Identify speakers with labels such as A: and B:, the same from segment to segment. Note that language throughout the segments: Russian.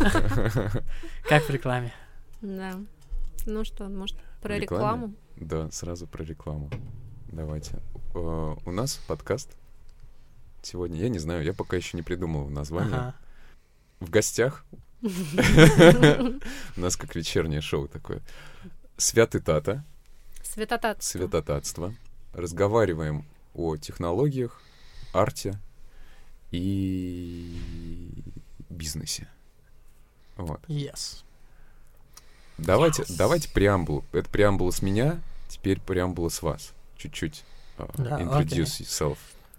A: Как в рекламе.
B: Да. Ну что, может, про рекламу?
C: Да, сразу про рекламу. Давайте. Э, У нас подкаст сегодня. Я не знаю, я пока еще не придумал название. В гостях у нас как вечернее шоу такое. Святый Тата,
B: Светотат.
C: святотатство. Разговариваем о технологиях, арте и бизнесе. Вот.
A: Yes.
C: Давайте,
A: Yes.
C: давайте преамбулу. Это преамбула с меня, теперь преамбула с вас. Чуть-чуть. а,
A: Да,
C: introduce yourself.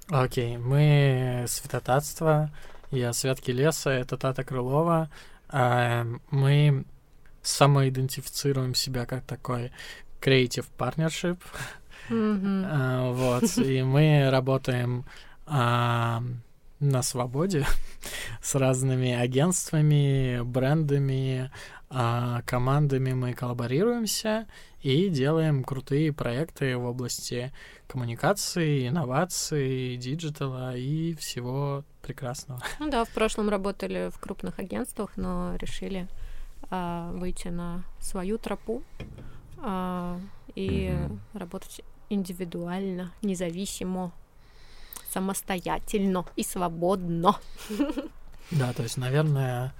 A: Окей, мы Святотатство, я Святки Леса, это Тата Крылова. А, Мы самоидентифицируем себя как такой creative partnership,
B: Мгм.
A: А, вот, и мы работаем а, на свободе с разными агентствами, брендами, а, командами мы коллаборируемся и делаем крутые проекты в области коммуникации, инноваций, диджитала и всего прекрасного.
B: Ну да, в прошлом работали в крупных агентствах, но решили а, выйти на свою тропу а, и
C: Мгм.
B: работать индивидуально, независимо, самостоятельно и свободно.
A: Да, то есть, наверное,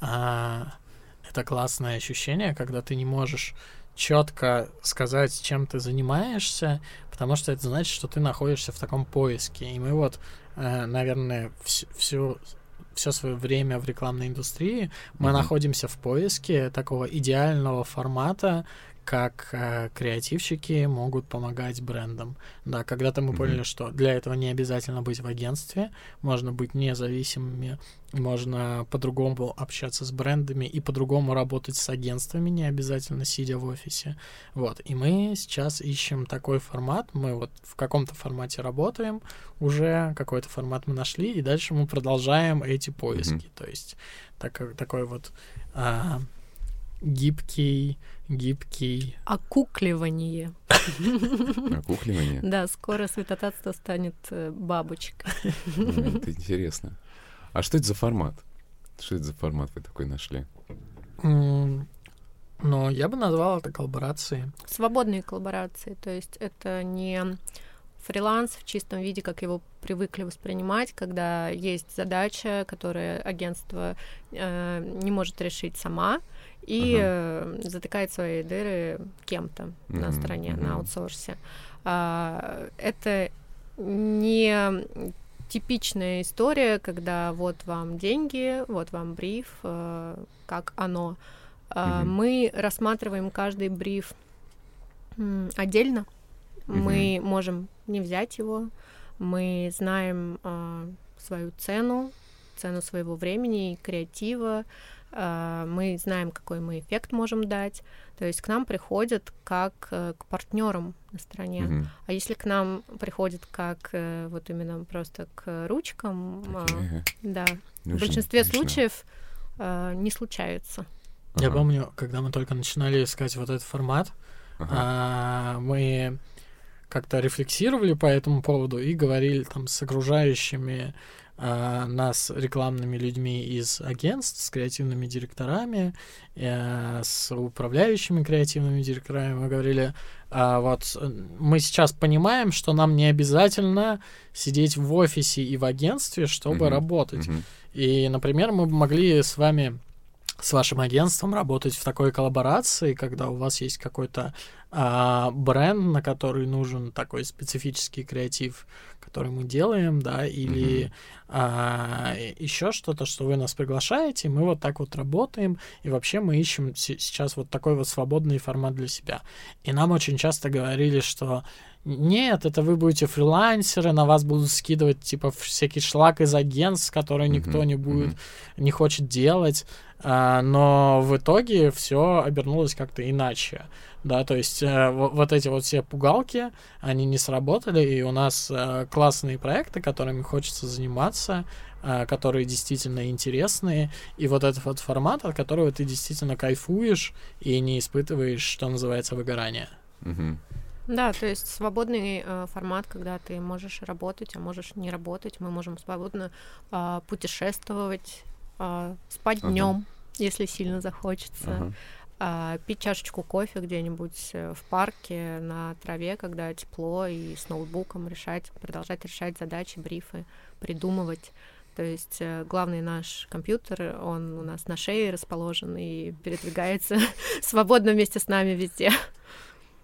A: а, это классное ощущение, когда ты не можешь четко сказать, чем ты занимаешься, потому что это значит, что ты находишься в таком поиске. И мы вот, э, наверное, вс- всю все свое время в рекламной индустрии мы
C: Мгм.
A: находимся в поиске такого идеального формата, как э, креативщики могут помогать брендам. Да, когда-то мы
C: Мгм.
A: поняли, что для этого не обязательно быть в агентстве, можно быть независимыми, можно по-другому общаться с брендами и по-другому работать с агентствами, не обязательно сидя в офисе. Вот. И мы сейчас ищем такой формат. Мы вот в каком-то формате работаем, уже какой-то формат мы нашли, и дальше мы продолжаем эти поиски. То есть так- такой вот а, гибкий, гибкий.
B: Окукливание.
C: Окукливание.
B: Да, скоро светотатство станет э, бабочкой.
C: Это интересно. А что это за формат? Что это за формат вы такой нашли?
A: Но я бы назвал это коллаборацией.
B: Свободные коллаборации, то есть это не фриланс в чистом виде, как его привыкли воспринимать, когда есть задача, которую агентство э, не может решить сама и э, затыкает свои дыры кем-то на
C: Мгм,
B: стороне,
C: мгм.
B: на аутсорсе. А, это не типичная история, когда вот вам деньги, вот вам бриф, э, как оно.
C: Мгм.
B: Мы рассматриваем каждый бриф м, отдельно. Мы можем не взять его. Мы знаем а, свою цену, цену своего времени и креатива. А, мы знаем, какой мы эффект можем дать. То есть к нам приходят как э, к партнерам на стороне.
C: Мгм.
B: А если к нам приходят как э, вот именно просто к ручкам, а,
C: Окей, ага.
B: да, в
C: Нужно-
B: большинстве
C: нужно.
B: случаев а, не случается.
A: Я
C: Ага,
A: помню, когда мы только начинали искать вот этот формат,
C: ага.
A: а, мы как-то рефлексировали по этому поводу и говорили там с окружающими а, нас рекламными людьми из агентств, с креативными директорами, э, с управляющими креативными директорами. Мы говорили, а, вот э, мы сейчас понимаем, что нам не обязательно сидеть в офисе и в агентстве, чтобы
C: Мгм,
A: работать.
C: Мгм.
A: И, например, мы бы могли с вами, с вашим агентством работать в такой коллаборации, когда у вас есть какой-то а, бренд, на который нужен такой специфический креатив, который мы делаем, да, или еще что-то, что вы нас приглашаете, мы вот так вот работаем, и вообще мы ищем се- сейчас вот такой вот свободный формат для себя. И нам очень часто говорили, что нет, это вы будете фрилансеры, на вас будут скидывать типа всякий шлак из агентств, который никто
C: Мгм,
A: не будет,
C: мгм.
A: не хочет делать, А, но в итоге все обернулось как-то иначе, да, то есть э, во- вот эти вот все пугалки, они не сработали, и у нас э, классные проекты, которыми хочется заниматься, э, которые действительно интересные, и вот этот вот формат, от которого ты действительно кайфуешь и не испытываешь, что называется, выгорание.
B: Да, то есть свободный э, формат, когда ты можешь работать, а можешь не работать. Мы можем свободно а, путешествовать, а, спать
C: Ага.
B: днем, если сильно захочется.
C: Ага.
B: А, пить чашечку кофе где-нибудь э, в парке на траве, когда тепло, и с ноутбуком решать, продолжать решать задачи, брифы, придумывать. То есть э, главный наш компьютер, он у нас на шее расположен и передвигается свободно вместе с нами везде.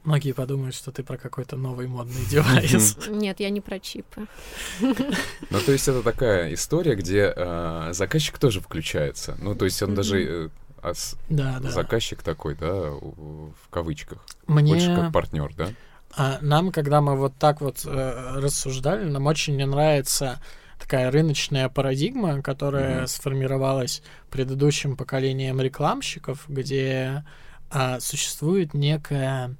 A: Многие подумают, что ты про какой-то новый модный девайс.
B: Нет, я не про чипы.
C: Ну, то есть это такая история, где э, заказчик тоже включается. Ну, то есть он даже э, ос-
A: Да, да.
C: заказчик такой, да, в кавычках.
A: Мне...
C: Больше как партнер, да?
A: А нам, когда мы вот так вот э, рассуждали, нам очень не нравится такая рыночная парадигма, которая
C: Мгм.
A: сформировалась предыдущим поколением рекламщиков, где а, существует некая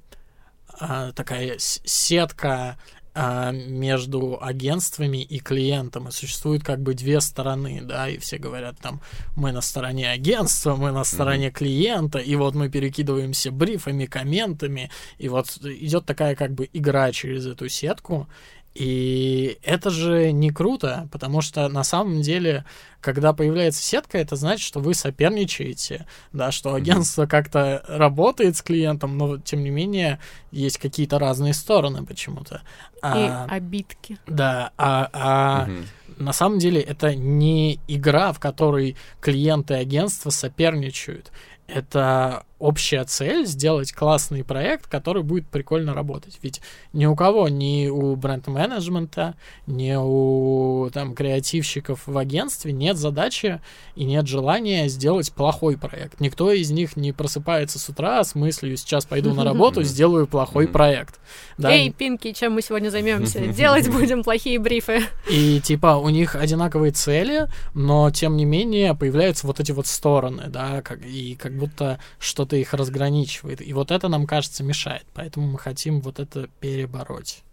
A: а, такая сетка а, между агентствами и клиентом, и существует как бы две стороны, да, и все говорят там, мы на стороне агентства, мы на стороне клиента, и вот мы перекидываемся брифами, комментами, и вот идет такая как бы игра через эту сетку, и это же не круто, потому что на самом деле, когда появляется сетка, это значит, что вы соперничаете, да, что агентство как-то работает с клиентом, но тем не менее есть какие-то разные стороны почему-то.
B: И
A: А,
B: обидки.
A: да, а, а
C: Мгм.
A: на самом деле это не игра, в которой клиенты агентства соперничают. Это общая цель сделать классный проект, который будет прикольно работать. Ведь ни у кого, ни у бренд-менеджмента, ни у там, креативщиков в агентстве нет задачи и нет желания сделать плохой проект. Никто из них не просыпается с утра с мыслью «сейчас пойду на работу, сделаю плохой проект». Да,
B: Эй, Пинки, чем мы сегодня займемся? Делать будем плохие брифы.
A: И типа у них одинаковые цели, но тем не менее появляются вот эти вот стороны, да, как, и как будто что-то их разграничивает. И вот это нам кажется мешает. Поэтому мы хотим вот это перебороть.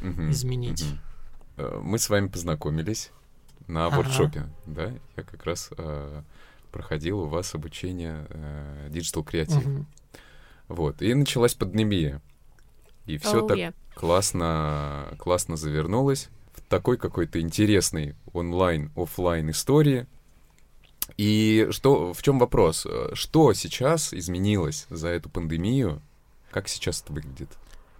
C: Мгм.
A: изменить.
C: Э, Мы с вами познакомились на
A: Ага.
C: воркшопе, да? Я как раз э, проходил у вас обучение э, digital креатив.
A: Мгм.
C: Вот. И началась пандемия. И все
B: Oh,
C: так
B: yeah.
C: классно, классно завернулось в такой какой-то интересный онлайн, оффлайн истории. И что, в чем вопрос? Что сейчас изменилось за эту пандемию? Как сейчас это выглядит?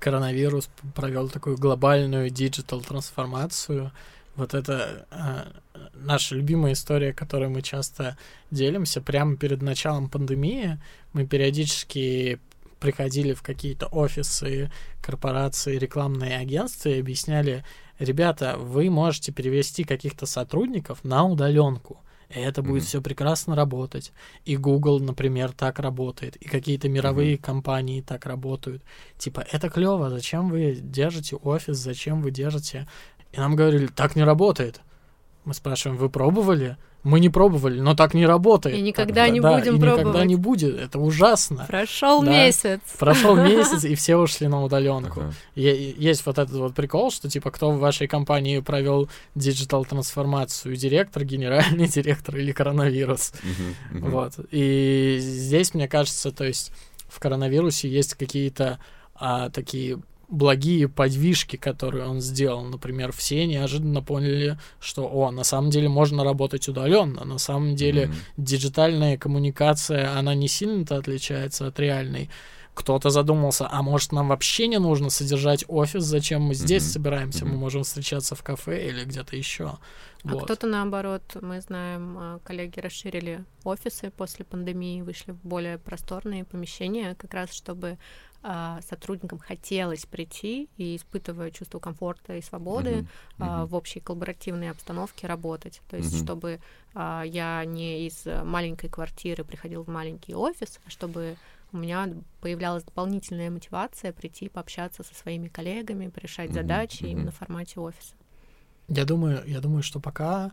A: Коронавирус провел такую глобальную digital трансформацию. Вот это э, наша любимая история, которой мы часто делимся. Прямо перед началом пандемии мы периодически приходили в какие-то офисы, корпорации, рекламные агентства и объясняли, ребята, вы можете перевести каких-то сотрудников на удаленку. Это будет
C: Мгм.
A: все прекрасно работать. И Google, например, так работает, и какие-то мировые компании так работают. Типа, это клево, зачем вы держите офис, зачем вы держите... И нам говорили, так не работает. Мы спрашиваем, вы пробовали? Мы не пробовали, но так не работает.
B: И никогда
A: Так,
B: не
A: да,
B: будем
A: и никогда
B: пробовать.
A: не будет. Это ужасно.
B: Прошел
A: Да.
B: месяц.
A: Прошел месяц, и все ушли на удаленку.
C: Ага.
A: Есть вот этот вот прикол, что типа кто в вашей компании провел digital трансформацию, директор, генеральный директор или коронавирус. Вот. И здесь, мне кажется, то есть в коронавирусе есть какие-то а, такие благие подвижки, которые он сделал. Например, все неожиданно поняли, что, о, на самом деле можно работать удаленно, на самом деле
C: Мгм.
A: диджитальная коммуникация, она не сильно-то отличается от реальной. Кто-то задумался, а может нам вообще не нужно содержать офис, зачем мы здесь
C: Мгм.
A: собираемся, мы
C: Мгм.
A: можем встречаться в кафе или где-то еще.
B: А кто-то наоборот, мы знаем, а, коллеги расширили офисы после пандемии, вышли в более просторные помещения, как раз чтобы а, сотрудникам хотелось прийти и, испытывая чувство комфорта и свободы, а,
C: мгм.
B: в общей коллаборативной обстановке работать. То есть,
C: Мгм.
B: чтобы а, я не из маленькой квартиры приходил в маленький офис, а чтобы у меня появлялась дополнительная мотивация прийти пообщаться со своими коллегами, порешать
C: Мгм,
B: задачи
C: мгм.
B: именно в формате офиса.
A: Я думаю, я думаю, что пока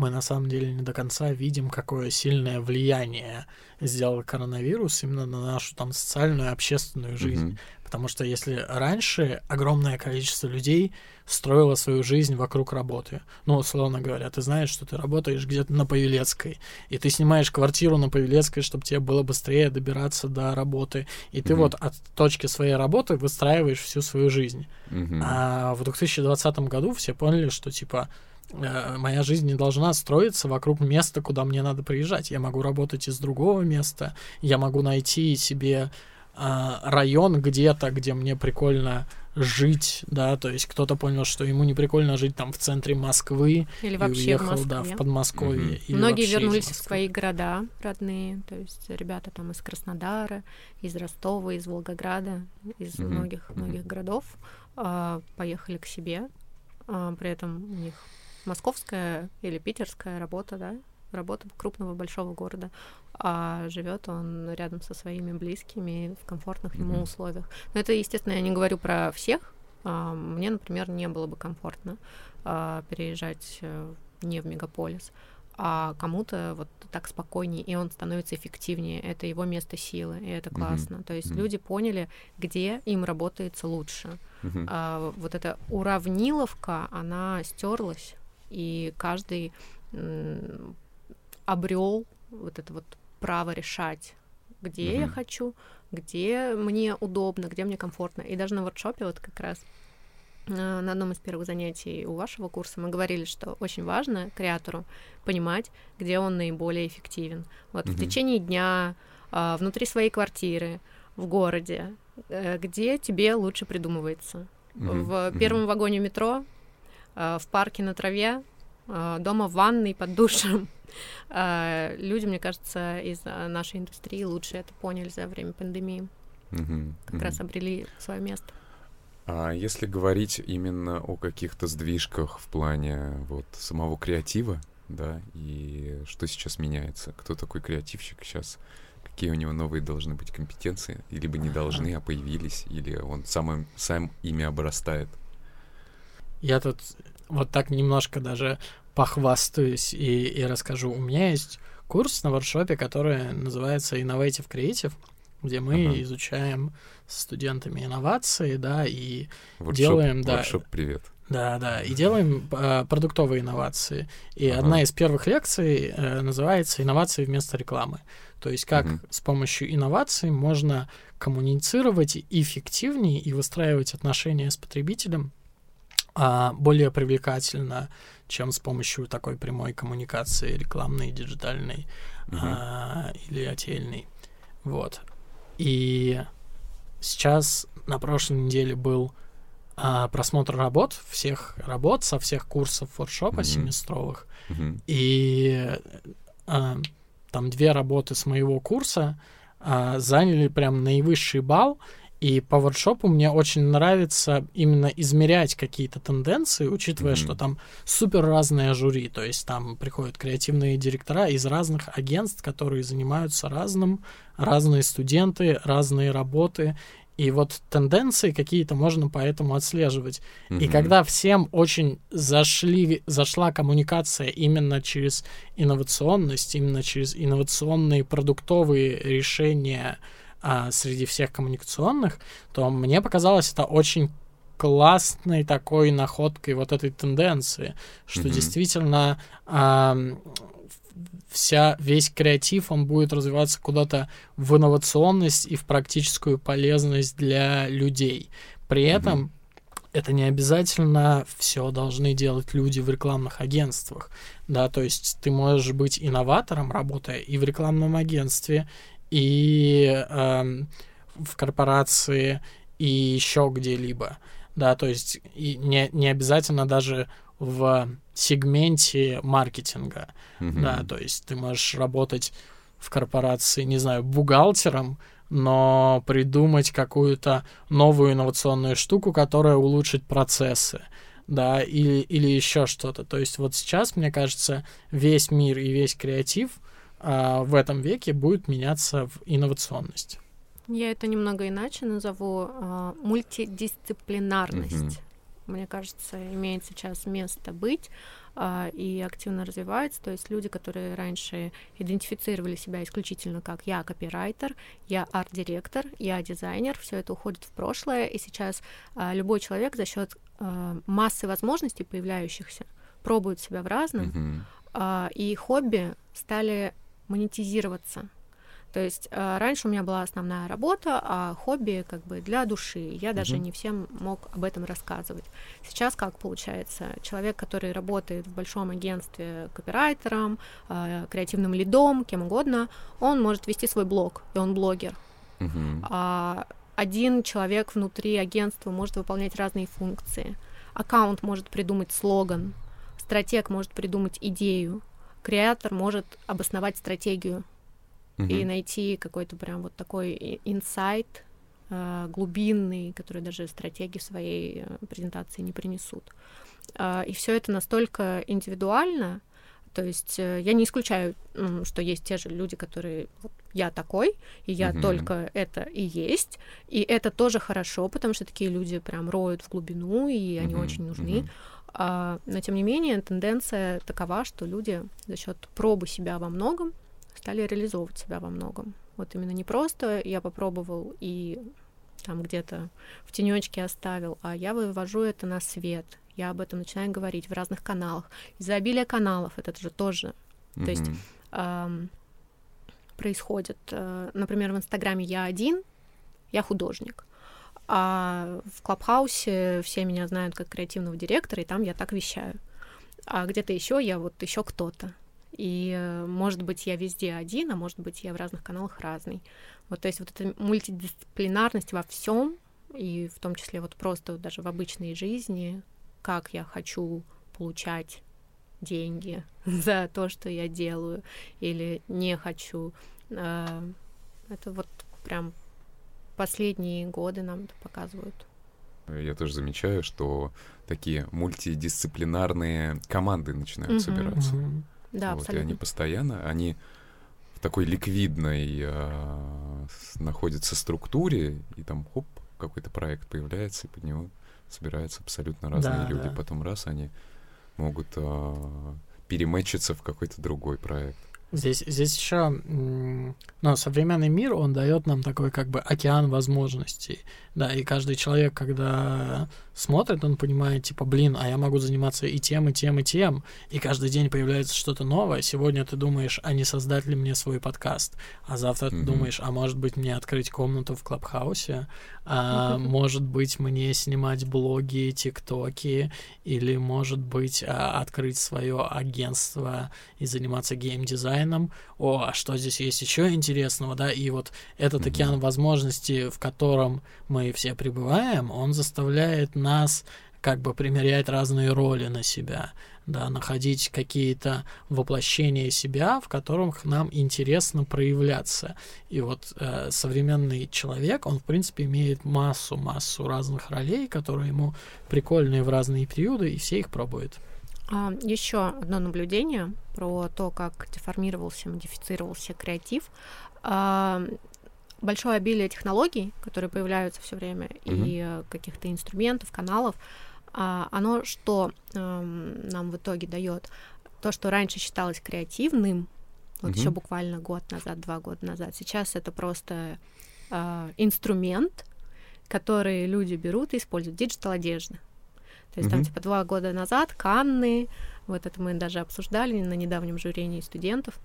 A: мы на самом деле не до конца видим, какое сильное влияние сделал коронавирус именно на нашу там социальную и общественную жизнь.
C: Мгм.
A: Потому что если раньше огромное количество людей строило свою жизнь вокруг работы, ну, условно говоря, ты знаешь, что ты работаешь где-то на Павелецкой, и ты снимаешь квартиру на Павелецкой, чтобы тебе было быстрее добираться до работы, и ты
C: Мгм.
A: вот от точки своей работы выстраиваешь всю свою жизнь.
C: Мгм.
A: А в 2020 году все поняли, что типа моя жизнь не должна строиться вокруг места, куда мне надо приезжать. Я могу работать из другого места, я могу найти себе э, район где-то, где мне прикольно жить, да, то есть кто-то понял, что ему не прикольно жить там в центре Москвы
B: Или
A: и
B: вообще
A: уехал,
B: в
A: да, в Подмосковье.
C: Мгм.
A: или
B: Многие вернулись в свои города родные, то есть ребята там из Краснодара, из Ростова, из Волгограда, из
C: Мгм.
B: многих многих городов а, поехали к себе. А, при этом у них московская или питерская работа, да, работа крупного большого города, а живет он рядом со своими близкими в комфортных ему
C: Мгм.
B: условиях. Но это, естественно, я не говорю про всех. А, Мне, например, не было бы комфортно а, переезжать э, не в мегаполис, а кому-то вот так спокойнее, и он становится эффективнее. Это его место силы, и это классно. То есть
C: Мгм.
B: люди поняли, где им работается лучше.
C: Мгм.
B: А, вот эта уравниловка, она стерлась, и каждый обрел вот это вот право решать, где я
C: Мгм.
B: хочу, где мне удобно, где мне комфортно. И даже на воркшопе вот как раз э, на одном из первых занятий у вашего курса мы говорили, что очень важно креатору понимать, где он наиболее эффективен. Вот в
C: Мгм.
B: течение дня, а, внутри своей квартиры, в городе, э, где тебе лучше придумывается.
C: Мгм.
B: В первом вагоне метро, в парке на траве, а, дома в ванной под душем. А, Люди, мне кажется, из нашей индустрии лучше это поняли за время пандемии.
C: Мгм.
B: Как
C: Мгм.
B: раз обрели свое место.
C: А если говорить именно о каких-то сдвижках в плане вот самого креатива, да, и что сейчас меняется? Кто такой креативщик сейчас? Какие у него новые должны быть компетенции? Или бы не должны, а появились? Или он сам, сам ими обрастает?
A: Я тут вот так немножко даже похвастаюсь и, и расскажу. У меня есть курс на воркшопе, который называется Innovative Creative, где мы
C: Ага.
A: изучаем с студентами инновации, да, и
C: Воркшоп,
A: Делаем, да.
C: привет.
A: да, да, и делаем э, продуктовые инновации. И
C: Ага.
A: одна из первых лекций э, называется «Инновации вместо рекламы». То есть как
C: Мгм.
A: с помощью инноваций можно коммуницировать эффективнее и выстраивать отношения с потребителем более привлекательно, чем с помощью такой прямой коммуникации рекламной, диджитальной
C: Мгм.
A: а, или отельной. Вот. И сейчас на прошлой неделе был а, просмотр работ, всех работ со всех курсов воркшопа
C: Мгм.
A: семестровых.
C: Мгм.
A: И а, там две работы с моего курса а, заняли прям наивысший балл. И по воркшопу мне очень нравится именно измерять какие-то тенденции, учитывая,
C: Мгм.
A: что там супер разные жюри. То есть там приходят креативные директора из разных агентств, которые занимаются разным, разные студенты, разные работы. И вот тенденции какие-то можно поэтому отслеживать. И
C: Мгм.
A: когда всем очень зашли, зашла коммуникация именно через инновационность, именно через инновационные продуктовые решения а, среди всех коммуникационных, то мне показалось это очень классной такой находкой вот этой тенденции, что
C: Мгм.
A: действительно ам, вся весь креатив он будет развиваться куда-то в инновационность и в практическую полезность для людей. При этом это не обязательно все должны делать люди в рекламных агентствах, да, то есть ты можешь быть инноватором, работая и в рекламном агентстве, и эм, в корпорации, и еще где-либо, да, то есть и не, не обязательно даже в сегменте маркетинга,
C: Мгм.
A: да, то есть ты можешь работать в корпорации, не знаю, бухгалтером, но придумать какую-то новую инновационную штуку, которая улучшит процессы, да, или, или еще что-то. То есть вот сейчас, мне кажется, весь мир и весь креатив в этом веке будет меняться в инновационность.
B: Я это немного иначе назову а, мультидисциплинарность. Мне кажется, имеет сейчас место быть а, и активно развивается. То есть люди, которые раньше идентифицировали себя исключительно как я копирайтер, я арт-директор, я дизайнер, все это уходит в прошлое, и сейчас а, любой человек за счет массы возможностей появляющихся пробует себя в разном, а, и хобби стали монетизироваться. То есть э, раньше у меня была основная работа, а хобби как бы для души. Я даже не всем мог об этом рассказывать. Сейчас как получается? Человек, который работает в большом агентстве копирайтером, э, креативным лидом, кем угодно, он может вести свой блог, и он блогер.
C: Мгм.
B: А один человек внутри агентства может выполнять разные функции. Аккаунт может придумать слоган, стратег может придумать идею, креатор может обосновать стратегию и
C: Мгм.
B: найти какой-то прям вот такой и- инсайт э, глубинный, который даже стратеги в своей э, презентации не принесут. А, И все это настолько индивидуально, то есть э, я не исключаю, что есть те же люди, которые вот, я такой, и я
C: Мгм.
B: только это и есть, и это тоже хорошо, потому что такие люди прям роют в глубину, и они
C: Мгм.
B: очень нужны.
C: Мгм.
B: А, но тем не менее тенденция такова, что люди за счет пробы себя во многом стали реализовывать себя во многом. Вот именно не просто я попробовал и там где-то в тенечке оставил, а я вывожу это на свет. Я об этом начинаю говорить в разных каналах. Изобилие каналов это же тоже То есть ам, происходит. Э, Например, в Инстаграме я один, я художник. А в Клабхаусе все меня знают как креативного директора, и там я так вещаю. А где-то еще я вот еще кто-то. И, э, может быть, я везде один, а может быть, я в разных каналах разный. Вот, то есть вот эта мультидисциплинарность во всем, и в том числе вот просто даже в обычной жизни, как я хочу получать деньги за то, что я делаю, или не хочу. Э, Это вот прям последние годы нам это показывают.
C: Я тоже замечаю, что такие мультидисциплинарные команды начинают
B: Мгм.
C: собираться.
A: Мгм.
B: Да,
C: вот, и
B: абсолютно.
C: они постоянно, они в такой ликвидной с- находятся структуре, и там хоп, какой-то проект появляется, и под него собираются абсолютно разные
A: Да,
C: люди.
A: да.
C: Потом раз они могут а, переметчиться в какой-то другой проект.
A: Здесь, здесь еще, ну, современный мир, он дает нам такой как бы океан возможностей, да, и каждый человек, когда смотрит, он понимает, типа, блин, а я могу заниматься и тем, и тем, и тем, и каждый день появляется что-то новое. Сегодня ты думаешь, а не создать ли мне свой подкаст, а завтра ты
C: Мгм.
A: думаешь, а может быть мне открыть комнату в Клабхаусе, а может быть мне снимать блоги, тиктоки, или может быть а, открыть свое агентство и заниматься геймдизайном. О, а что здесь есть еще интересного, да? И вот этот океан возможностей, в котором мы все пребываем, он заставляет нас как бы примерять разные роли на себя, да, находить какие-то воплощения себя, в которых нам интересно проявляться. И вот э, современный человек, он, в принципе, имеет массу-массу разных ролей, которые ему прикольные в разные периоды, и все их пробует.
B: А, еще одно наблюдение про то, как деформировался, модифицировался креатив. А, большое обилие технологий, которые появляются все время,
C: Мгм.
B: и каких-то инструментов, каналов, а, оно что эм, нам в итоге дает? То, что раньше считалось креативным, вот еще
C: Мгм.
B: буквально год назад, два года назад, сейчас это просто инструмент, который люди берут и используют, digital одежда. То есть там
C: Мгм.
B: типа два года назад Канны, вот это мы даже обсуждали на недавнем жюрении студентов.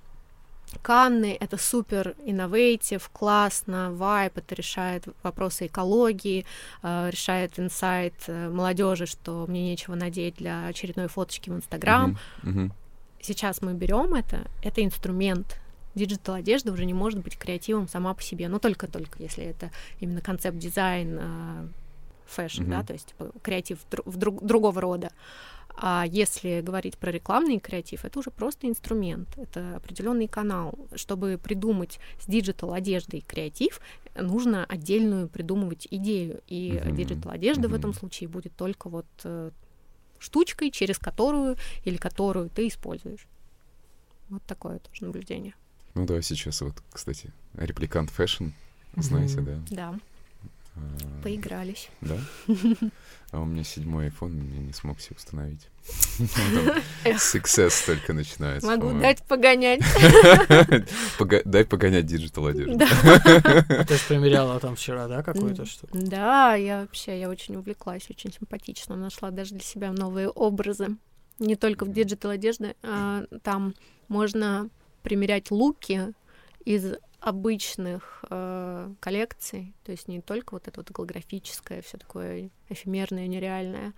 B: Канны — это супер innovative, классно, вайб, это решает вопросы экологии, э, решает инсайт молодежи, что мне нечего надеть для очередной фоточки в Инстаграм.
C: Мгм. Мгм.
B: Сейчас мы берем это, это инструмент. Digital одежда уже не может быть креативом сама по себе, но только-только, если это именно концепт дизайн, fashion, да,
C: Мгм.
B: то есть типа, креатив друг- другого рода. А если говорить про рекламный креатив, это уже просто инструмент, это определенный канал. Чтобы придумать с digital одеждой креатив, нужно отдельную придумывать идею. И digital одежда в этом случае будет только вот э, штучкой, через которую или которую ты используешь. Вот такое тоже наблюдение.
C: Ну да, сейчас вот, кстати, Replicant Fashion, знаете,
A: Мгм.
C: да?
B: Да, поигрались.
C: Да? А у меня седьмой iPhone, я не смог себе установить. Success только начинается.
B: Могу дать погонять.
C: Дай погонять digital одежду.
B: Да.
A: Ты же примеряла там вчера, да, какую-то штуку?
B: Да, я вообще, я очень увлеклась, очень симпатично. Нашла даже для себя новые образы. Не только в digital одежде. а, Там можно примерять луки из обычных э, коллекций, то есть не только вот это вот голографическое, все такое эфемерное, нереальное.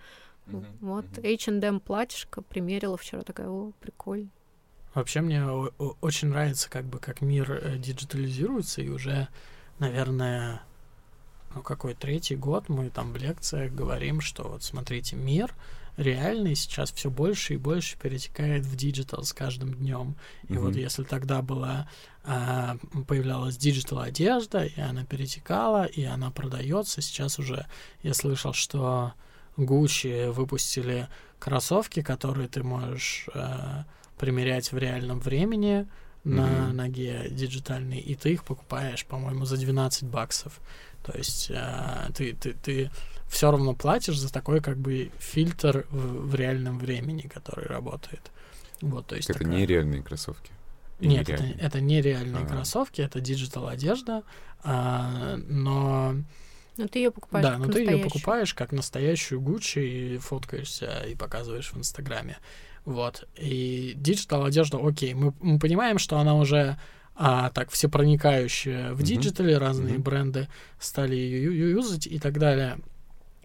B: Mm-hmm. Вот mm-hmm. H&M платьишко примерила вчера, такая, о, прикольно.
A: Вообще мне очень нравится, как бы, как мир э, диджитализируется, и уже, наверное, ну, какой третий год мы там в лекциях говорим, что вот смотрите, мир реальный сейчас все больше и больше перетекает в digital с каждым днем. И mm-hmm. вот если тогда была а, появлялась digital одежда, и она перетекала, и она продается, сейчас уже я слышал, что Gucci выпустили кроссовки, которые ты можешь а, примерять в реальном времени на mm-hmm. ноге диджитальной, и ты их покупаешь, по-моему, за 12 баксов. То есть э, ты, ты, ты все равно платишь за такой как бы фильтр в, в реальном времени, который работает. Вот, то есть
C: это
A: такая...
C: нереальные кроссовки.
A: Нет, это, это нереальные ага. кроссовки, это digital одежда, а, но
B: но ты ее покупаешь.
A: Да, но ты ее покупаешь как настоящую Гуччи и фоткаешься и показываешь в Инстаграме. Вот. И digital одежда, окей, мы, мы понимаем, что она уже а так всепроникающая в digital е, мгм. разные mm-hmm. бренды стали ее юзать и так далее.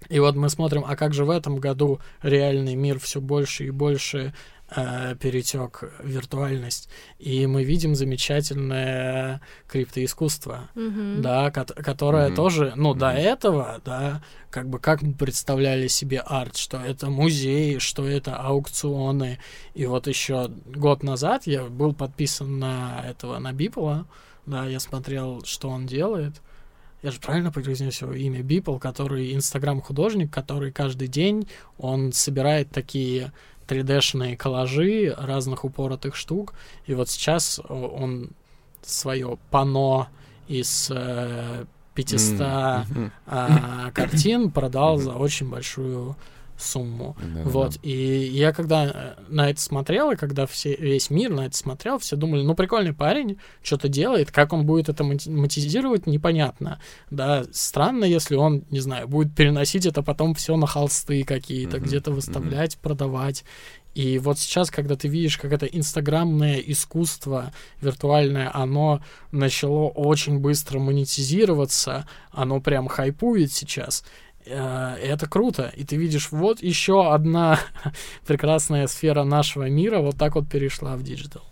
A: И вот мы смотрим, а как же в этом году реальный мир все больше и больше э, перетек виртуальность, и мы видим замечательное криптоискусство, mm-hmm. да, ко- которое mm-hmm. тоже, ну, mm-hmm. до этого, да, как бы как мы представляли себе арт, что это музей, что это аукционы, и вот еще год назад я был подписан на этого, на Бипола, да, я смотрел, что он делает, я же правильно произнес его имя, Бипл, который инстаграм-художник, который каждый день, он собирает такие 3D-шные коллажи разных упоротых штук. И вот сейчас он свое пано из э, 500 mm-hmm. э, картин продал за очень большую сумму. Да, вот. Да. И я когда э, на это смотрел, и когда все, весь мир на это смотрел, все думали, ну, прикольный парень, что-то делает, как он будет это монетизировать, непонятно. Да, странно, если он, не знаю, будет переносить это потом все на холсты какие-то, mm-hmm. где-то выставлять, mm-hmm. продавать. И вот сейчас, когда ты видишь, как это инстаграмное искусство виртуальное, оно начало очень быстро монетизироваться, оно прям хайпует сейчас, это круто. И ты видишь, вот еще одна прекрасная сфера нашего мира вот так вот перешла в digital.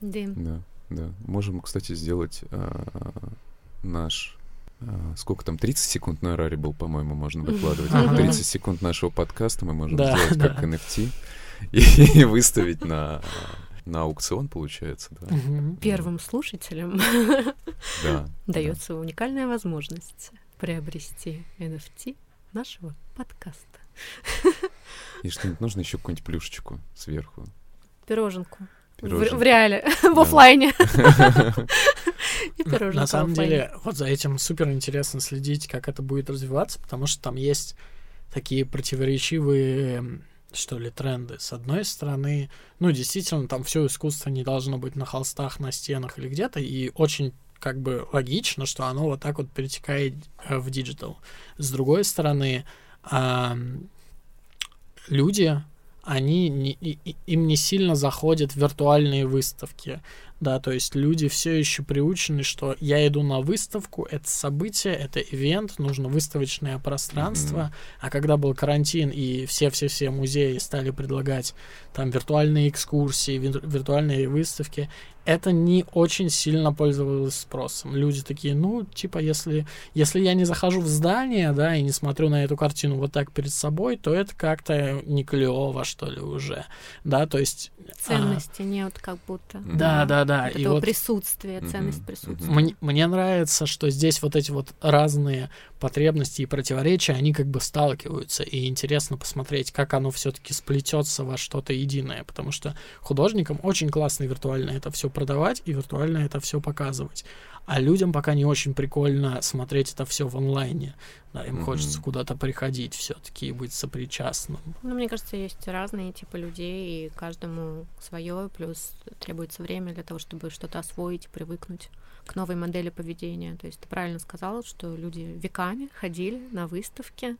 C: Да, да. Можем, кстати, сделать э, наш э, сколько там, 30 секунд на Rarible, по-моему, можно выкладывать. 30 секунд нашего подкаста мы можем да, сделать как NFT и выставить на, на аукцион, получается. Да.
B: Первым слушателям да, дается да. уникальная возможность приобрести NFT нашего подкаста.
C: И что-нибудь нужно еще какую-нибудь плюшечку сверху.
B: Пироженку. В, в реале, в офлайне.
A: На самом деле, вот за этим супер интересно следить, как это будет развиваться, потому что там есть такие противоречивые что ли, тренды. С одной стороны, ну, действительно, там все искусство не должно быть на холстах, на стенах или где-то, и очень как бы логично, что оно вот так вот перетекает э, в digital. С другой стороны, люди, они не, им не сильно заходят виртуальные выставки, да, то есть люди все еще приучены, что я иду на выставку, это событие, это event, нужно выставочное пространство, mm-hmm. а когда был карантин и все-все-все музеи стали предлагать там виртуальные экскурсии, виртуальные выставки, это не очень сильно пользовалось спросом. Люди такие, ну, типа, если, если я не захожу в здание, да, и не смотрю на эту картину вот так перед собой, то это как-то не клево, что ли, уже, да, то есть...
B: А Ценности а... нет как будто.
A: Да, да, да.
B: Вот и вот... присутствие, ценность mm-hmm. присутствия.
A: Мне, мне нравится, что здесь вот эти вот разные потребности и противоречия, они как бы сталкиваются, и интересно посмотреть, как оно все-таки сплетется во что-то единое, потому что художникам очень классно виртуально это все продавать и виртуально это все показывать. А людям пока не очень прикольно смотреть это все в онлайне. Да, им mm-hmm. хочется куда-то приходить все-таки и быть сопричастным.
B: Ну, мне кажется, есть разные типы людей, и каждому свое, плюс требуется время для того, чтобы что-то освоить привыкнуть к новой модели поведения. То есть ты правильно сказала, что люди веками ходили на выставки,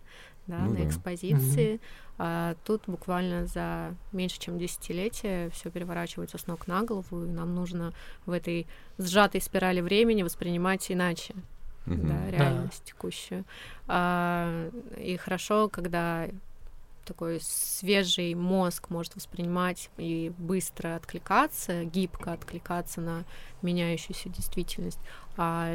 B: да,
C: Ну
B: на
C: да.
B: экспозиции. А тут буквально за меньше чем десятилетие все переворачивается с ног на голову, и нам нужно в этой сжатой спирали времени воспринимать иначе
C: Мгм.
B: да, реальность текущую. А, и хорошо, когда такой свежий мозг может воспринимать и быстро откликаться, гибко откликаться на меняющуюся действительность. А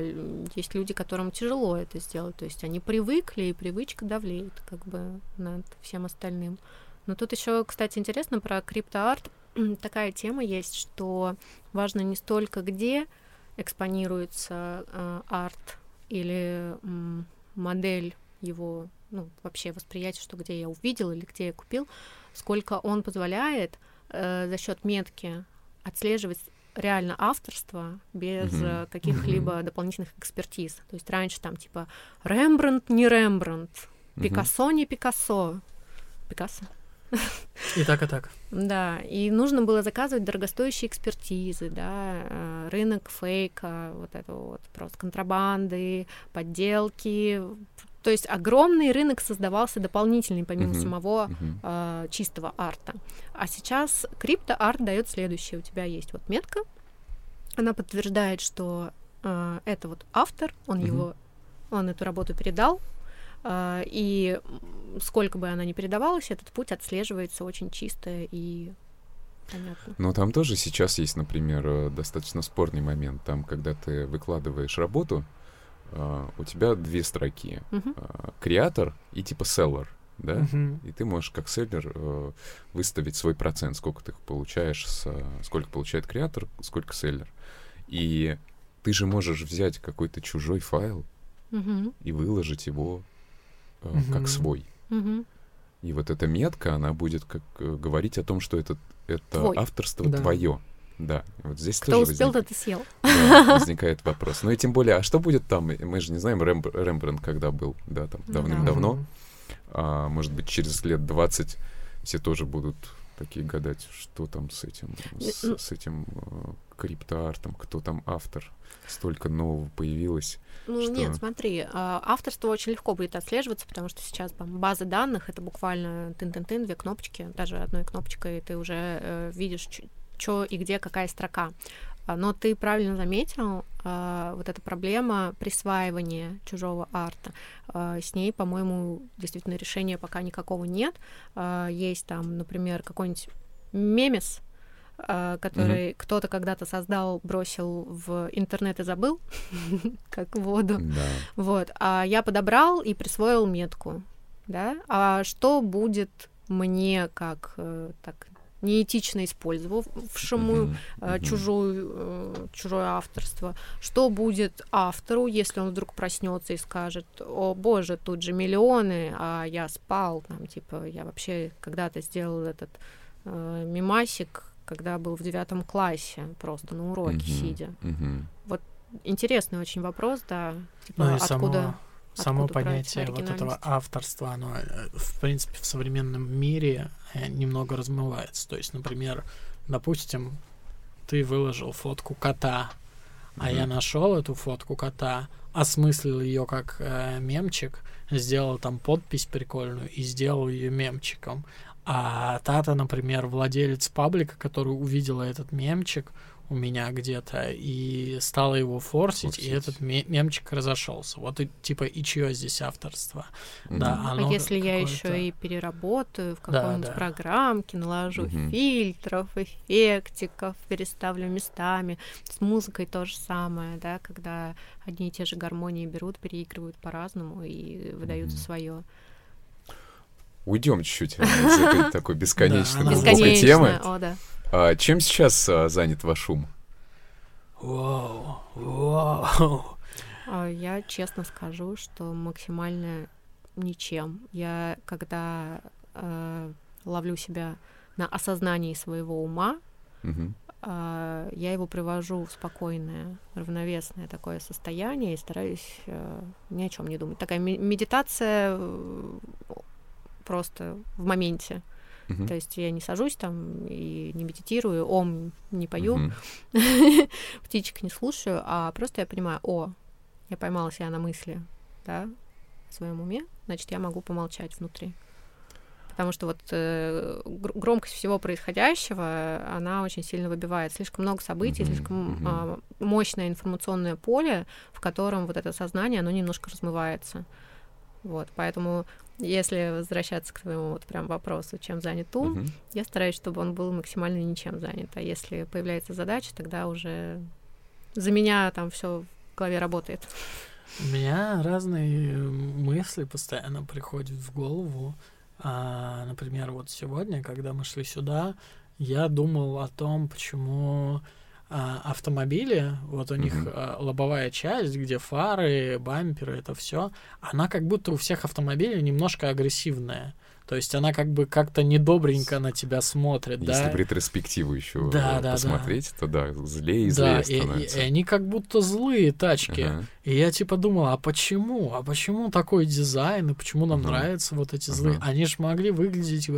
B: есть люди, которым тяжело это сделать. То есть они привыкли, и привычка давлеет как бы над всем остальным. Но тут еще, кстати, интересно про криптоарт. Такая тема есть, что важно не столько где экспонируется э, арт или м, модель его, ну, вообще восприятие, что где я увидел или где я купил, сколько он позволяет э, за счет метки отслеживать реально авторство без
C: Мгм.
B: э, каких-либо дополнительных экспертиз. То есть раньше там типа Рембрандт не Рембрандт,
C: Мгм.
B: Пикассо не Пикассо. Пикассо.
A: И так, и так.
B: Да, и нужно было заказывать дорогостоящие экспертизы, да, э, рынок фейка, вот это вот просто контрабанды, подделки. То есть огромный рынок создавался дополнительный помимо
C: Мгм.
B: самого
C: Мгм.
B: э, чистого арта. А сейчас криптоарт дает следующее. У тебя есть вот метка, она подтверждает, что э, это вот автор, он
C: Мгм.
B: его, он эту работу передал, э, и сколько бы она ни передавалась, этот путь отслеживается очень чисто и понятно.
C: Но там тоже сейчас есть, например, э, достаточно спорный момент. Там, когда ты выкладываешь работу, а, у тебя две строки.
B: Мгм.
C: А, Креатор и типа селлер, да?
A: Мгм.
C: И ты можешь как селлер э, выставить свой процент, сколько ты получаешь, с, э, сколько получает креатор, сколько селлер. И ты же можешь взять какой-то чужой файл
B: Мгм.
C: и выложить его э,
A: Мгм.
C: как свой.
B: Мгм.
C: И вот эта метка, она будет как э, говорить о том, что это, это
B: Твой.
C: авторство
A: Да.
C: твое. Да, вот здесь
B: Кто
C: тоже
B: успел,
C: возник-
B: тот и съел.
C: да, возникает вопрос. Ну и тем более, а что будет там? Мы же не знаем, Рэмб- Рембрандт когда был, да, там
B: Ну да.
C: давным-давно. А, может быть, через лет 20 все тоже будут такие гадать, что там с этим, с, с этим э, криптоартом, кто там автор. Столько нового появилось.
B: Ну
C: Что?
B: нет, смотри, а, авторство очень легко будет отслеживаться, потому что сейчас там базы данных это буквально тын-тын-тын, две кнопочки, даже одной кнопочкой ты уже э, видишь, что и где какая строка. А, Но ты правильно заметил, а, вот эта проблема присваивания чужого арта. а, С ней, по-моему, действительно решения пока никакого нет. Есть там, например, какой-нибудь мемес, который кто-то когда-то создал, бросил в интернет и забыл, как воду.
C: Да.
B: Вот. А я подобрал и присвоил метку. Да? А что будет мне как э, так неэтично использовавшему э,
C: мгм.
B: чужую, э, чужое авторство. Что будет автору, если он вдруг проснется и скажет, о боже, тут же миллионы, а я спал, там, типа, я вообще когда-то сделал этот э, мимасик, когда был в девятом классе, просто на уроке
C: Мгм,
B: сидя.
C: мгм.
B: Интересный очень вопрос, да. Типа,
A: Ну и
B: откуда...
A: само, само понятие вот этого авторства, оно, э, в принципе, в современном мире э, немного размывается. То есть, например, допустим, ты выложил фотку кота, а я нашел эту фотку кота, осмыслил ее как э, мемчик, сделал там подпись прикольную и сделал ее мемчиком. А Тата, например, владелец паблика, который увидела этот мемчик у меня где-то и стала его форсить, и
C: Форсить.
A: этот ме- мемчик разошелся. Вот и типа и чье здесь авторство? Да,
C: Мгм.
B: А
A: оно
B: если я еще и переработаю в
A: Да,
B: какой-нибудь
A: да.
B: программке, наложу
C: Мгм.
B: фильтров, эффектиков, переставлю местами. С музыкой то же самое, да, когда одни и те же гармонии берут, переигрывают по-разному и выдают
C: Мгм.
B: свое.
C: Уйдем чуть-чуть из этой такой бесконечно глубокой темы.
B: О, да.
C: А чем сейчас а, занят ваш ум?
A: Вау, вау.
B: А, Я честно скажу, что максимально ничем. Я когда э, ловлю себя на осознании своего ума,
C: Мгм.
B: а, я его привожу в спокойное, равновесное такое состояние и стараюсь э, ни о чем не думать. Такая ме- медитация э, просто в моменте. То есть я не сажусь там и не медитирую, ом не пою, птичек не слушаю, а просто я понимаю, о, я поймала себя на мысли, да, в своем уме, значит, я могу помолчать внутри. Потому что вот э, громкость всего происходящего, она очень сильно выбивает. Слишком много событий, mm-hmm. слишком э, мощное информационное поле, в котором вот это сознание, оно немножко размывается. Вот, поэтому если возвращаться к твоему вот прям вопросу, чем занят ум, uh-huh. я стараюсь, чтобы он был максимально ничем занят. А если появляется задача, тогда уже за меня там все в голове работает.
A: У меня разные мысли постоянно приходят в голову. А, например, вот сегодня, когда мы шли сюда, я думал о том, почему а, автомобили, вот у них а, лобовая часть, где фары, бамперы, это все, она как будто у всех автомобилей немножко агрессивная. То есть она как бы как-то недобренько на тебя смотрит,
C: Если
A: да?
C: Если в ретроспективу еще да, да, посмотреть, да. то да, злее и злее да, становится.
A: И, и, и они как будто злые тачки. Ага. И я типа думал, а почему? А почему такой дизайн? И почему нам ага. нравятся вот эти злые? Ага. Они же могли выглядеть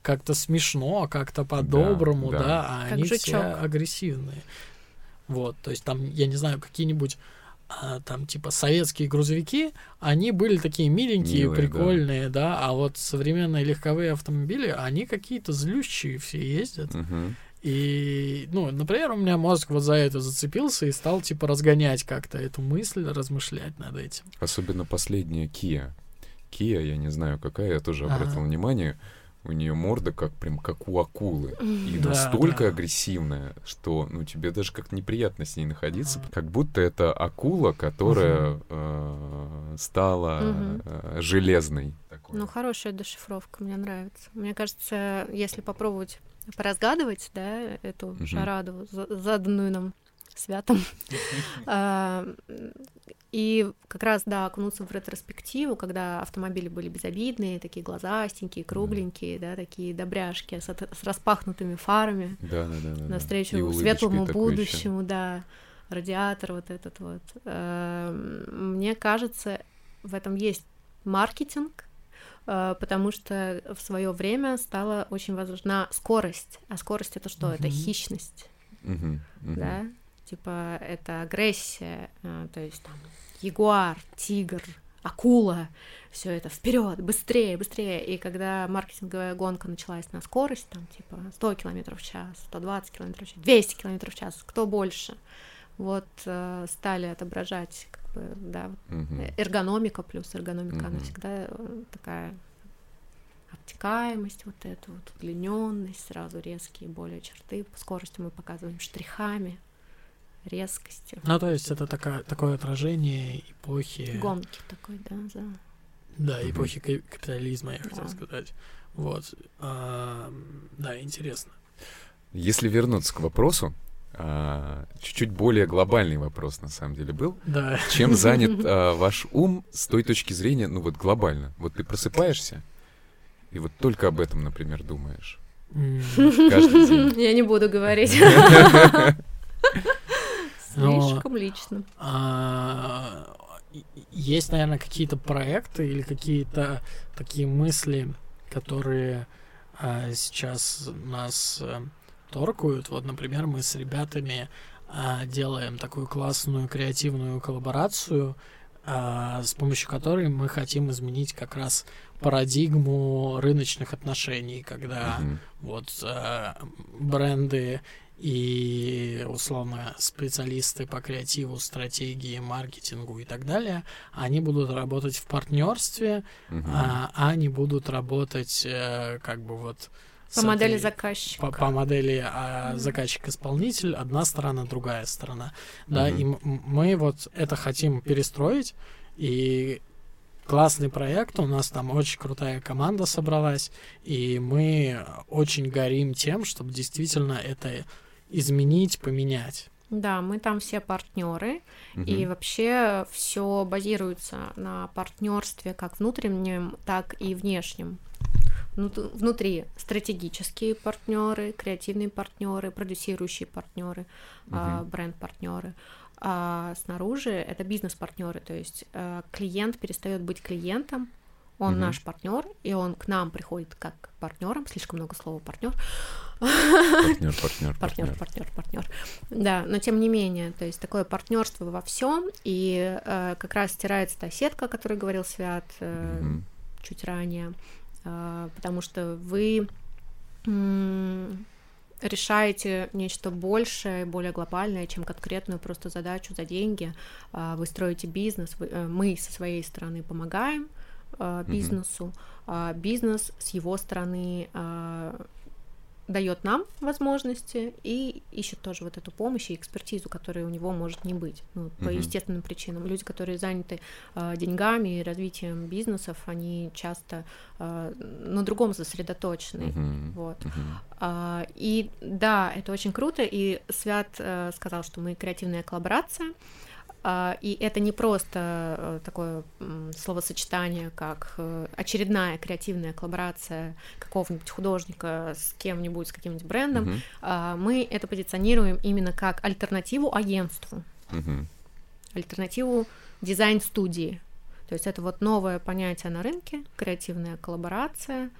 A: как-то смешно, как-то по-доброму, да, да. да, а как они жучок. все агрессивные. Вот, то есть там, я не знаю, какие-нибудь а, там типа советские грузовики, они были такие миленькие, Милые, прикольные, да. да, а вот современные легковые автомобили, они какие-то злющие все ездят.
C: Угу.
A: И, ну, например, у меня мозг вот за это зацепился и стал типа разгонять как-то эту мысль, размышлять над этим.
C: Особенно последняя Kia. Kia, я не знаю какая, я тоже обратил ага. внимание, у нее морда как прям как у акулы. И да, настолько да. агрессивная, что ну тебе даже как-то неприятно с ней находиться. Ага. Как будто это акула, которая угу. э, стала угу. э, железной.
B: Такой. Ну, хорошая дешифровка, мне нравится. Мне кажется, если попробовать поразгадывать, да, эту угу. шараду, заданную нам святом, а, и как раз, да, окунуться в ретроспективу, когда автомобили были безобидные, такие глазастенькие, кругленькие, да, такие добряшки с, с распахнутыми фарами.
C: Да, да, да.
B: навстречу светлому будущему, да. Радиатор вот этот вот. Эм, мне кажется, в этом есть маркетинг, э, потому что в свое время стала очень важна скорость. А скорость это что? Uh-huh. Это хищность.
C: Uh-huh. Uh-huh.
B: Да? Типа это агрессия, э, то есть там ягуар, тигр, акула, все это вперед, быстрее, быстрее. И когда маркетинговая гонка началась на скорость, там типа 100 км в час, 120 км в час, 200 км в час, кто больше, вот э, стали отображать как бы, да,
C: угу.
B: эргономика плюс эргономика, угу. она всегда такая обтекаемость, вот эту вот удлиненность, сразу резкие более черты. По скорости мы показываем штрихами, резкостью.
A: Ну, то есть это такая, такое отражение эпохи...
B: Гонки такой, да, за...
A: Да, эпохи капитализма, я да. хотел сказать. Вот. А, да, интересно.
C: Если вернуться к вопросу, а, чуть-чуть более глобальный вопрос на самом деле был.
A: Да.
C: Чем занят а, ваш ум с той точки зрения, ну вот глобально? Вот ты просыпаешься и вот только об этом, например, думаешь.
B: Каждый день. Я не буду говорить. Слишком Но, лично.
A: А, есть, наверное, какие-то проекты или какие-то такие мысли, которые а, сейчас нас а, торкают. Вот, например, мы с ребятами а, делаем такую классную креативную коллаборацию, а, с помощью которой мы хотим изменить как раз парадигму рыночных отношений, когда mm-hmm. вот а, бренды и, условно, специалисты по креативу, стратегии, маркетингу и так далее, они будут работать в партнерстве, uh-huh. а, а они будут работать э, как бы вот
B: по модели этой, заказчика.
A: По, по модели а, mm-hmm. заказчик-исполнитель, одна сторона, другая сторона. Да, mm-hmm. и мы вот это хотим перестроить, и классный проект, у нас там очень крутая команда собралась, и мы очень горим тем, чтобы действительно это изменить, поменять.
B: Да, мы там все партнеры, угу. и вообще все базируется на партнерстве как внутреннем, так и внешнем. Внутри стратегические партнеры, креативные партнеры, продюсирующие партнеры, угу. бренд-партнеры. А снаружи это бизнес-партнеры, то есть э, клиент перестает быть клиентом, Он
C: Мгм.
B: наш партнер, и он к нам приходит как к партнерам. Слишком много слова партнер.
C: Партнер, партнер,
B: Партнер, партнер, партнер. Да, но тем не менее, то есть такое партнерство во всем, и э, как раз стирается та сетка, о которой говорил Свят э,
C: Мгм.
B: чуть ранее, э, потому что вы решаете нечто большее, более глобальное, чем конкретную просто задачу за деньги. А, Вы строите бизнес, вы- э, мы со своей стороны помогаем э, бизнесу, а бизнес с его стороны дает нам возможности и ищет тоже вот эту помощь и экспертизу, которая у него может не быть ну, по
C: Мгм.
B: естественным причинам. Люди, которые заняты э, деньгами и развитием бизнесов, они часто э, на другом сосредоточены.
C: Мгм.
B: Вот.
C: Мгм.
B: А, и да, это очень круто. И Свят э, сказал, что мы креативная коллаборация. А, и это не просто э, такое словосочетание, как э, очередная креативная коллаборация какого-нибудь художника с кем-нибудь, с каким-нибудь брендом. А, мы это позиционируем именно как альтернативу агентству,
C: Мгм.
B: альтернативу дизайн-студии. То есть это вот новое понятие на рынке, креативная коллаборация.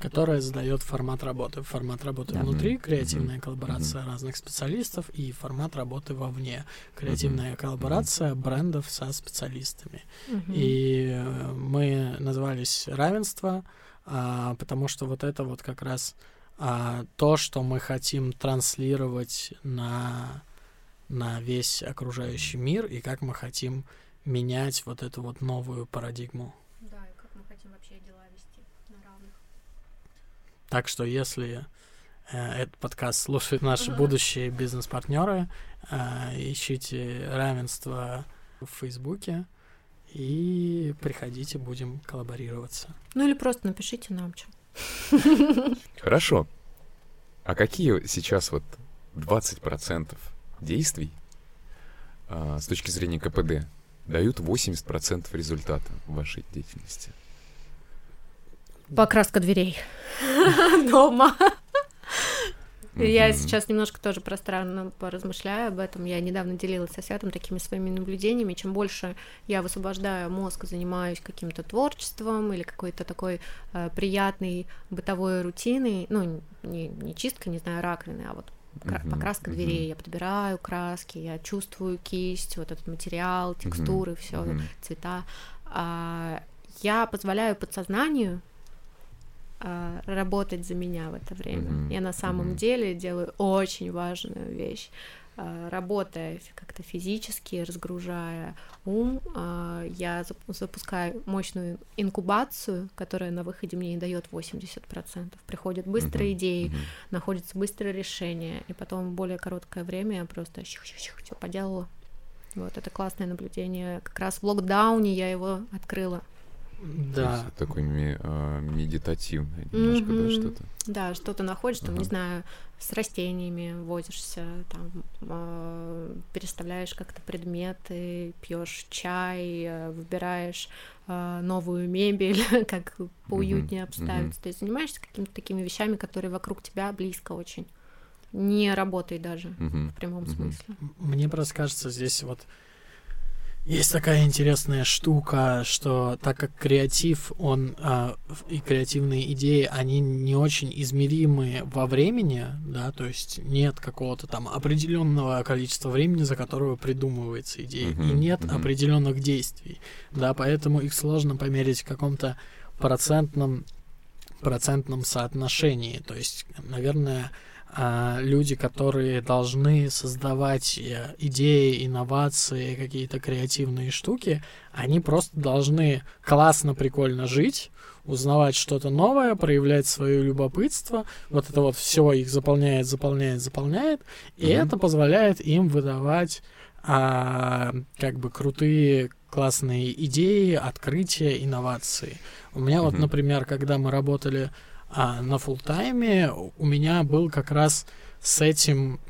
A: Которая задает формат работы. Формат работы
B: Да.
A: внутри, креативная
C: Мгм.
A: коллаборация разных специалистов и формат работы вовне. Креативная коллаборация брендов со специалистами.
B: мгм.
A: И э, мы назвались равенство, а, потому что вот это вот как раз а, то, что мы хотим транслировать на, на весь окружающий мир, и как мы хотим менять вот эту вот новую парадигму.
B: Да, и как мы хотим вообще дела вести на равных.
A: Так что если э, этот подкаст слушают наши будущие бизнес-партнеры, э, ищите равенство в Фейсбуке и приходите, будем коллаборироваться.
B: Ну или просто напишите нам что.
C: Хорошо. А какие сейчас вот 20% действий а, с точки зрения КПД дают 80% результата в вашей деятельности?
B: Покраска дверей дома. Я сейчас немножко тоже пространно поразмышляю об этом. Я недавно делилась со Святом такими своими наблюдениями. Чем больше я высвобождаю мозг, занимаюсь каким-то творчеством или какой-то такой э, приятной бытовой рутиной, ну, не, не чистка, не знаю, раковины, а вот
C: Мгм,
B: покраска
C: мгм.
B: дверей. Я подбираю краски, я чувствую кисть, вот этот материал, текстуры, все,
C: Мгм.
B: цвета. А, я позволяю подсознанию а, работать за меня в это время.
C: Мгм,
B: Я на самом
C: мгм.
B: деле делаю очень важную вещь. А, Работая как-то физически, разгружая ум, а, я зап- запускаю мощную инкубацию, которая на выходе мне и дает 80%. Приходят быстрые
C: Мгм,
B: идеи,
C: мгм.
B: находится быстрое решение, и потом в более короткое время я просто все поделала. Вот это классное наблюдение. Как раз в локдауне я его открыла.
C: То
A: Да,
C: есть такой ми- а, медитативное немножко, да,
B: Мгм.
C: что-то?
B: Да, что-то находишь, там, не
C: Ага.
B: знаю, с растениями возишься, там, э, переставляешь как-то предметы, пьешь чай, э, выбираешь э, новую мебель, как поуютнее
C: Мгм,
B: обставиться. То есть занимаешься какими-то такими вещами, которые вокруг тебя близко очень. Не работай даже
C: Мгм.
B: в прямом
C: Мгм.
B: смысле.
A: Мне просто кажется, здесь вот есть такая интересная штука, что так как креатив, он в- и креативные идеи, они не очень измеримы во времени, да, то есть нет какого-то там определенного количества времени, за которого придумывается идея, и
C: Мгм,
A: нет
C: мгм.
A: определенных действий, да, поэтому их сложно померить в каком-то процентном процентном соотношении, то есть, наверное, люди, которые должны создавать э, идеи, инновации, какие-то креативные штуки, они просто должны классно, прикольно жить, узнавать что-то новое, проявлять свое любопытство. Вот это вот все их заполняет, заполняет, заполняет. И
C: Мгм.
A: это позволяет им выдавать а, как бы крутые, классные идеи, открытия, инновации. У меня вот,
C: Мгм.
A: например, когда мы работали а, на фултайме, у меня был как раз с этим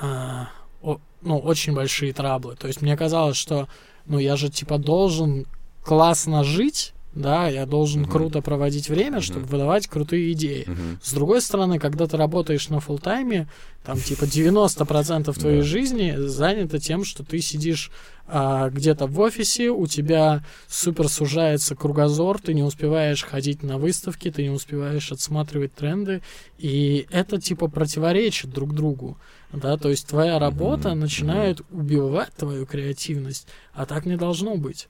A: а, о- ну, очень большие траблы. То есть мне казалось, что ну я же типа должен классно жить, да, я должен
C: Мгм.
A: круто проводить время, чтобы
C: Мгм.
A: выдавать крутые идеи.
C: Мгм.
A: С другой стороны, когда ты работаешь на фултайме, там типа 90% твоей
C: Да.
A: жизни занято тем, что ты сидишь а, где-то в офисе, у тебя супер сужается кругозор, ты не успеваешь ходить на выставки, ты не успеваешь отсматривать тренды, и это типа противоречит друг другу. Да, то есть твоя работа
C: Мгм,
A: начинает убивать твою креативность, а так не должно быть.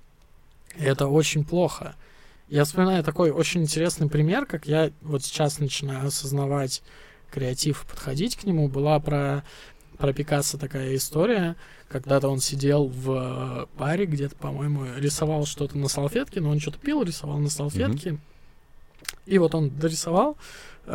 A: И это очень плохо. Я вспоминаю такой очень интересный пример, как я вот сейчас начинаю осознавать креатив, подходить к нему. Была про, про Пикассо такая история. Когда-то он сидел в э, баре, где-то, по-моему, рисовал что-то на салфетке, но он что-то пил, рисовал на салфетке. И вот он дорисовал, э,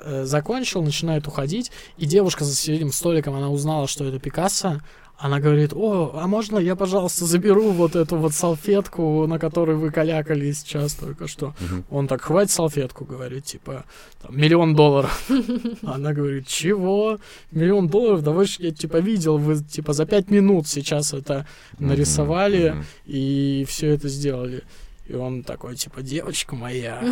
A: э, закончил, начинает уходить, и девушка за соседним столиком, она узнала, что это Пикассо, она говорит, о, а можно я, пожалуйста, заберу вот эту вот салфетку, на которой вы калякали сейчас только что?
C: Мгм.
A: Он так, хватит салфетку, говорит, типа, там, миллион долларов. Она говорит, чего? Миллион долларов? Да вы ж, я, типа, видел, вы, типа, за пять минут сейчас это нарисовали и все это сделали. И он такой, типа, девочка моя,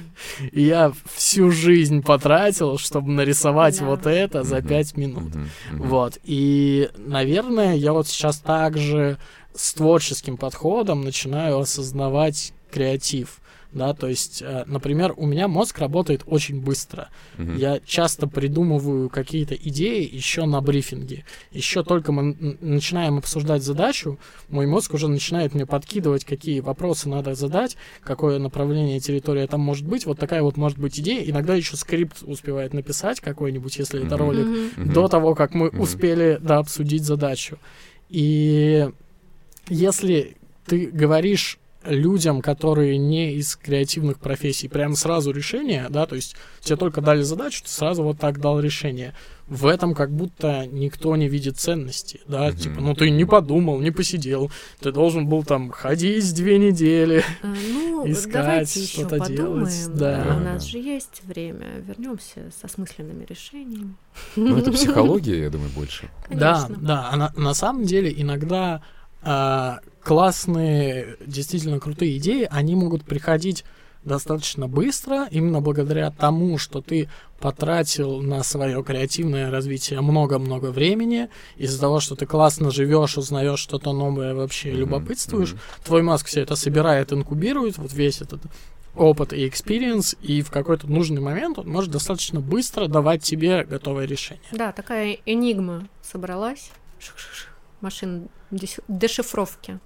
A: и я всю жизнь потратил, чтобы нарисовать вот это за пять минут. Вот. И, наверное, я вот сейчас также с творческим подходом начинаю осознавать креатив. Да, то есть, э, например, у меня мозг работает очень быстро.
C: Мгм.
A: Я часто придумываю какие-то идеи еще на брифинге. Еще только мы начинаем обсуждать задачу, мой мозг уже начинает мне подкидывать, какие вопросы надо задать, какое направление территория там может быть. Вот такая вот может быть идея. Иногда еще скрипт успевает написать какой-нибудь, если это
C: Мгм.
A: ролик.
B: Мгм.
A: до того, как мы
C: Мгм.
A: успели да, обсудить задачу. И если ты говоришь людям, которые не из креативных профессий, прям сразу решение, да, то есть тебе только дали задачу, ты сразу вот так дал решение. В этом как будто никто не видит ценности, да,
C: Мгм.
A: типа, ну ты не подумал, не посидел, ты должен был там ходить две недели.
B: А, Ну,
A: искать,
B: давайте еще
A: что-то
B: подумаем.
A: делать, да.
B: У нас же есть время. Вернемся со смысленными решениями.
C: Ну, это психология, я думаю, больше.
A: Да,
B: Конечно.
A: да. На, на самом деле иногда а, классные, действительно крутые идеи, они могут приходить достаточно быстро, именно благодаря тому, что ты потратил на свое креативное развитие много-много времени, из-за того, что ты классно живешь, узнаешь что-то новое, вообще
C: Мгм.
A: любопытствуешь,
C: Мгм.
A: твой мозг все это собирает, инкубирует, вот весь этот опыт и experience, и в какой-то нужный момент он может достаточно быстро давать тебе готовое решение.
B: Да, такая энигма собралась. Дес- дешифровки.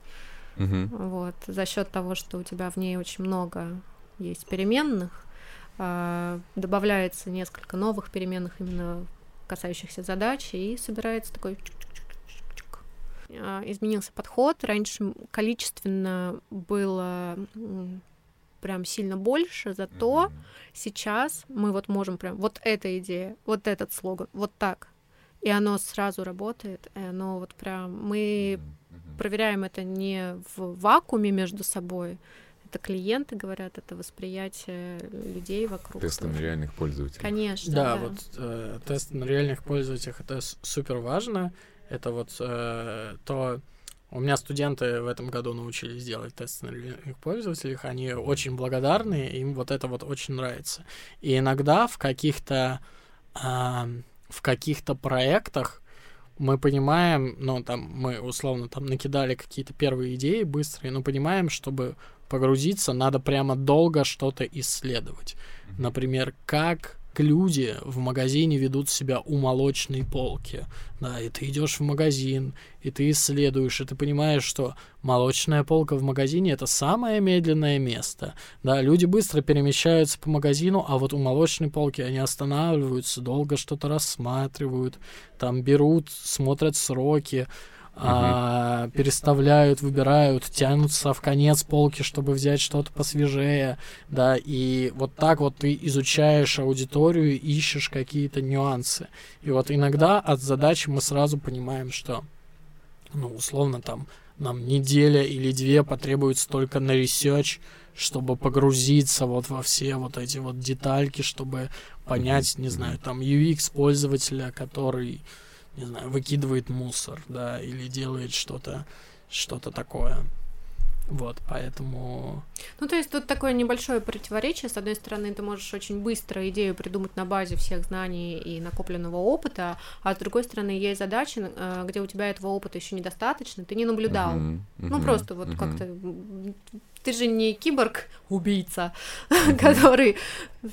C: Мгм.
B: Вот. За счет того, что у тебя в ней очень много есть переменных, а, добавляется несколько новых переменных, именно касающихся задачи, и собирается такой. А, изменился подход. Раньше количественно было прям сильно больше, зато
C: Мгм.
B: сейчас мы вот можем прям вот эта идея, вот этот слоган, вот так. И оно сразу работает, и оно вот прям мы
C: Мгм.
B: Проверяем это не в вакууме между собой. Это клиенты говорят, это восприятие людей вокруг.
C: Тестами
B: тоже.
C: реальных пользователей.
B: Конечно.
A: Да, вот э, тест на реальных пользователях это супер важно. Это вот э, то. У меня студенты в этом году научились делать тесты на реальных пользователях. Они очень благодарны, им вот это вот очень нравится. И иногда в каких-то а, в каких-то проектах мы понимаем, ну, там, мы условно там накидали какие-то первые идеи быстрые, но понимаем, чтобы погрузиться, надо прямо долго что-то исследовать. Например, как люди в магазине ведут себя у молочной полки. Да, и ты идешь в магазин, и ты исследуешь, и ты понимаешь, что молочная полка в магазине это самое медленное место. Да, люди быстро перемещаются по магазину, а вот у молочной полки они останавливаются, долго что-то рассматривают, там берут, смотрят сроки, а, переставляют, выбирают, тянутся в конец полки, чтобы взять что-то посвежее, да, и вот так вот ты изучаешь аудиторию, ищешь какие-то нюансы. И вот иногда от задачи мы сразу понимаем, что, ну, условно, там, нам неделя или две потребуется только на research, чтобы погрузиться вот во все вот эти вот детальки, чтобы понять, не знаю, там UX пользователя, который, не знаю, выкидывает мусор, да, или делает что-то, что-то такое. Вот, поэтому...
B: Ну, то есть тут такое небольшое противоречие. С одной стороны, ты можешь очень быстро идею придумать на базе всех знаний и накопленного опыта, а с другой стороны, есть задачи, э, где у тебя этого опыта еще недостаточно, ты не наблюдал.
C: Мгм,
B: Ну,
C: мгм,
B: просто вот
C: мгм.
B: как-то... Ты же не киборг-убийца, который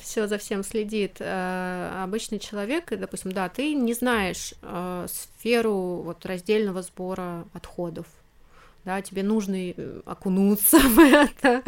B: все за всем следит. А Обычный человек, допустим, да, ты не знаешь э, сферу вот раздельного сбора отходов. Да, тебе нужно э, окунуться в это.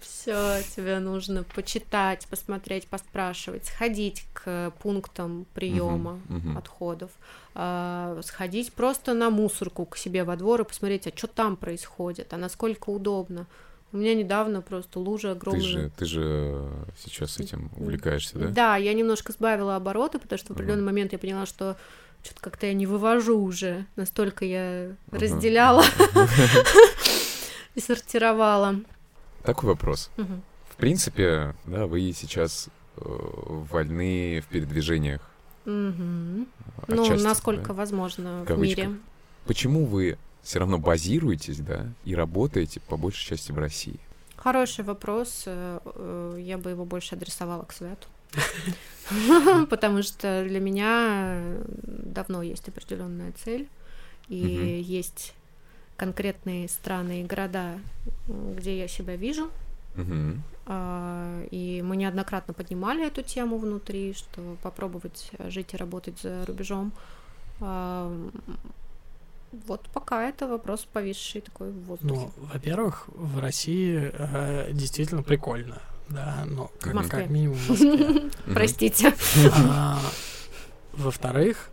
B: Все, тебе нужно почитать, посмотреть, поспрашивать, сходить к пунктам приема
C: Мгм, мгм.
B: отходов, а, сходить просто на мусорку к себе во двор и посмотреть, а что там происходит, а насколько удобно. У меня недавно просто лужа
C: Ты
B: огромная.
C: же, ты же сейчас этим увлекаешься, да?
B: Да, я немножко сбавила обороты, потому что в определенный момент я поняла, что что-то как-то я не вывожу уже. Настолько я разделяла и сортировала.
C: Такой вопрос. В принципе, да, вы сейчас э, вольны в передвижениях.
B: Ну, насколько возможно
C: В
B: мире.
C: Почему вы все равно базируетесь, да, и работаете по большей части в России?
B: Хороший вопрос. э, э, Я бы его больше адресовала к Свету. Потому что для меня давно есть определенная цель, и есть конкретные страны и города, где я себя вижу. А, И мы неоднократно поднимали эту тему внутри, что попробовать жить и работать за рубежом. Вот пока это вопрос повисший такой в воздухе.
A: Ну, во-первых, в России э, действительно прикольно, да, ну, как, как минимум в Москве.
B: Простите.
A: А, Во-вторых,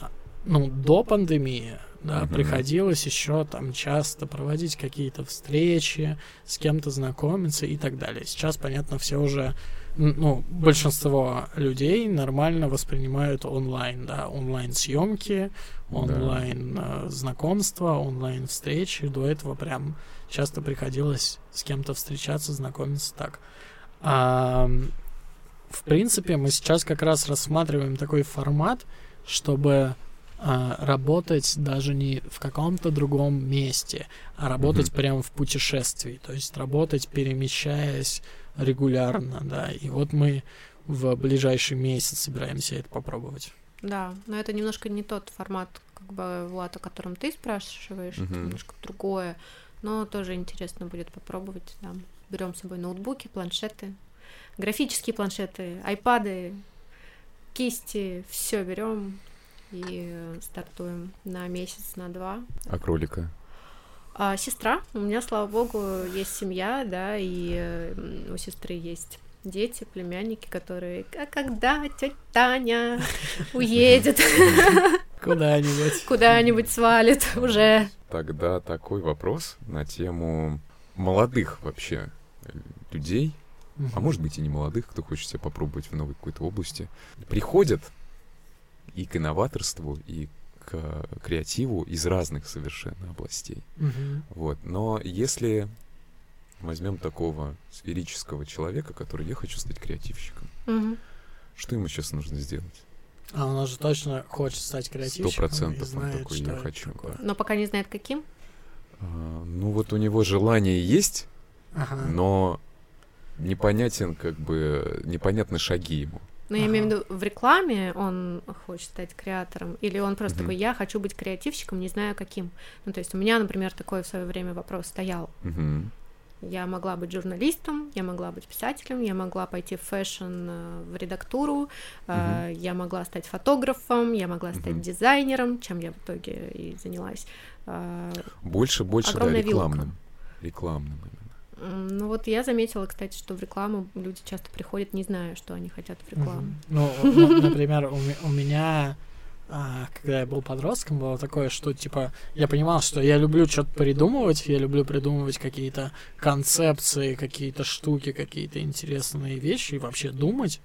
A: а, ну, до пандемии, да,
C: Мгм.
A: приходилось еще там часто проводить какие-то встречи, с кем-то знакомиться и так далее. Сейчас, понятно, все уже, ну, большинство людей нормально воспринимают онлайн, да, онлайн съемки, онлайн э, знакомства, онлайн встречи. До этого прям часто приходилось с кем-то встречаться, знакомиться так. А, в принципе, мы сейчас как раз рассматриваем такой формат, чтобы а, работать даже не в каком-то другом месте, а работать
C: Мгм.
A: прямо в путешествии, то есть работать, перемещаясь регулярно, да. И вот мы в ближайший месяц собираемся это попробовать.
B: Да, но это немножко не тот формат, как бы, Влад, о котором ты спрашиваешь, это
C: Мгм.
B: немножко другое, но тоже интересно будет попробовать, да. Берем с собой ноутбуки, планшеты, графические планшеты, айпады, кисти, все берем и стартуем на месяц, на два.
C: А кролика?
B: А сестра, у меня, слава богу, есть семья, да, и у сестры есть дети, племянники, которые, а когда тетя Таня уедет,
A: Куда-нибудь.
B: куда-нибудь свалит уже.
C: Тогда такой вопрос на тему молодых вообще э, людей, а может быть и не молодых, кто хочет себя попробовать в новой какой-то области, приходят и к инноваторству, и к креативу из разных совершенно областей.
A: Мгм.
C: Вот. Но если возьмем такого сферического человека, который я хочу стать креативщиком,
B: Мгм.
C: что ему сейчас нужно сделать?
A: А он же точно хочет стать креативщиком.
C: Сто процентов он такой,
A: что
C: я хочу,
A: такое.
C: да.
B: Но пока не знает, каким.
C: А, ну вот у него желание есть,
A: Ага.
C: но непонятен, как бы, непонятны шаги ему.
B: Но я имею в
A: Ага.
B: виду, в рекламе он хочет стать креатором, или он просто
C: Мгм.
B: такой, я хочу быть креативщиком, не знаю каким. Ну, то есть у меня, например, такой в свое время вопрос стоял.
C: Мгм.
B: Я могла быть журналистом, я могла быть писателем, я могла пойти в fashion э, в редактуру, э, я могла стать фотографом, я могла стать
C: Мгм.
B: дизайнером, чем я в итоге и занялась. Э,
C: Больше, больше, да,
B: Огромная вилка.
C: рекламным.
B: Ну вот я заметила, кстати, что в рекламу люди часто приходят, не зная, что они хотят в рекламу.
A: Ну, например, у, ме- у меня, а, когда я был подростком, было такое, что, типа, я понимал, что я люблю что-то придумывать, я люблю придумывать какие-то концепции, какие-то штуки, какие-то интересные вещи, и вообще думать.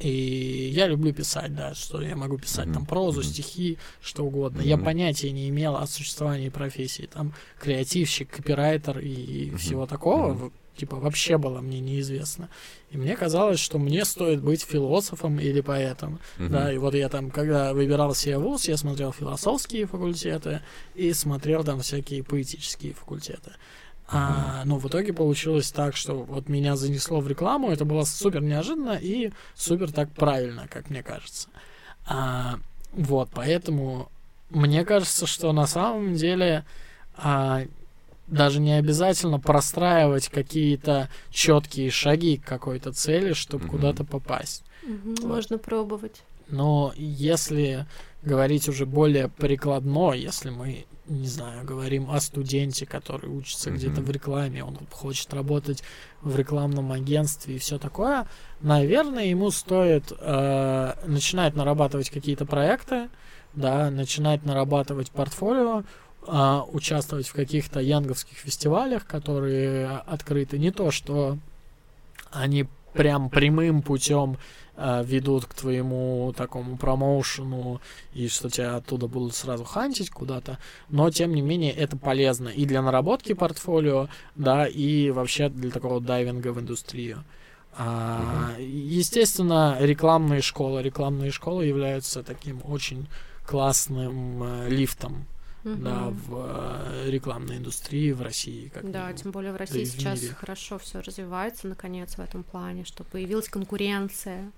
A: И я люблю писать, да, что я могу писать там прозу, стихи, что угодно. Я понятия не имел о существовании профессии, там, креативщик, копирайтер и, всего такого, типа, вообще было мне неизвестно. И мне казалось, что мне стоит быть философом или поэтом. Да, и вот я там, когда выбирал себе вуз, я смотрел философские факультеты и смотрел там всякие поэтические факультеты. А, ну, в итоге получилось так, что вот меня занесло в рекламу, это было супер неожиданно и супер так правильно, как мне кажется. А, вот, поэтому мне кажется, что на самом деле а, даже не обязательно простраивать какие-то четкие шаги к какой-то цели, чтобы mm-hmm. куда-то попасть.
B: Mm-hmm, вот. Можно пробовать.
A: Но если говорить уже более прикладно, если мы, не знаю, говорим о студенте, который учится mm-hmm. где-то в рекламе, он хочет работать в рекламном агентстве и все такое, наверное, ему стоит э, начинать нарабатывать какие-то проекты, да, начинать нарабатывать портфолио, э, участвовать в каких-то янговских фестивалях, которые открыты. Не то, что они прям прямым путем э, ведут к твоему такому промоушену, и что тебя оттуда будут сразу хантить куда-то, но тем не менее это полезно и для наработки портфолио, да, и вообще для такого дайвинга в индустрию. А, естественно, рекламные школы, рекламные школы являются таким очень классным э, лифтом угу. да, в э, рекламной индустрии в России.
B: Как да, тем более в России да сейчас мире. хорошо все развивается, наконец, в этом плане, что появилась конкуренция,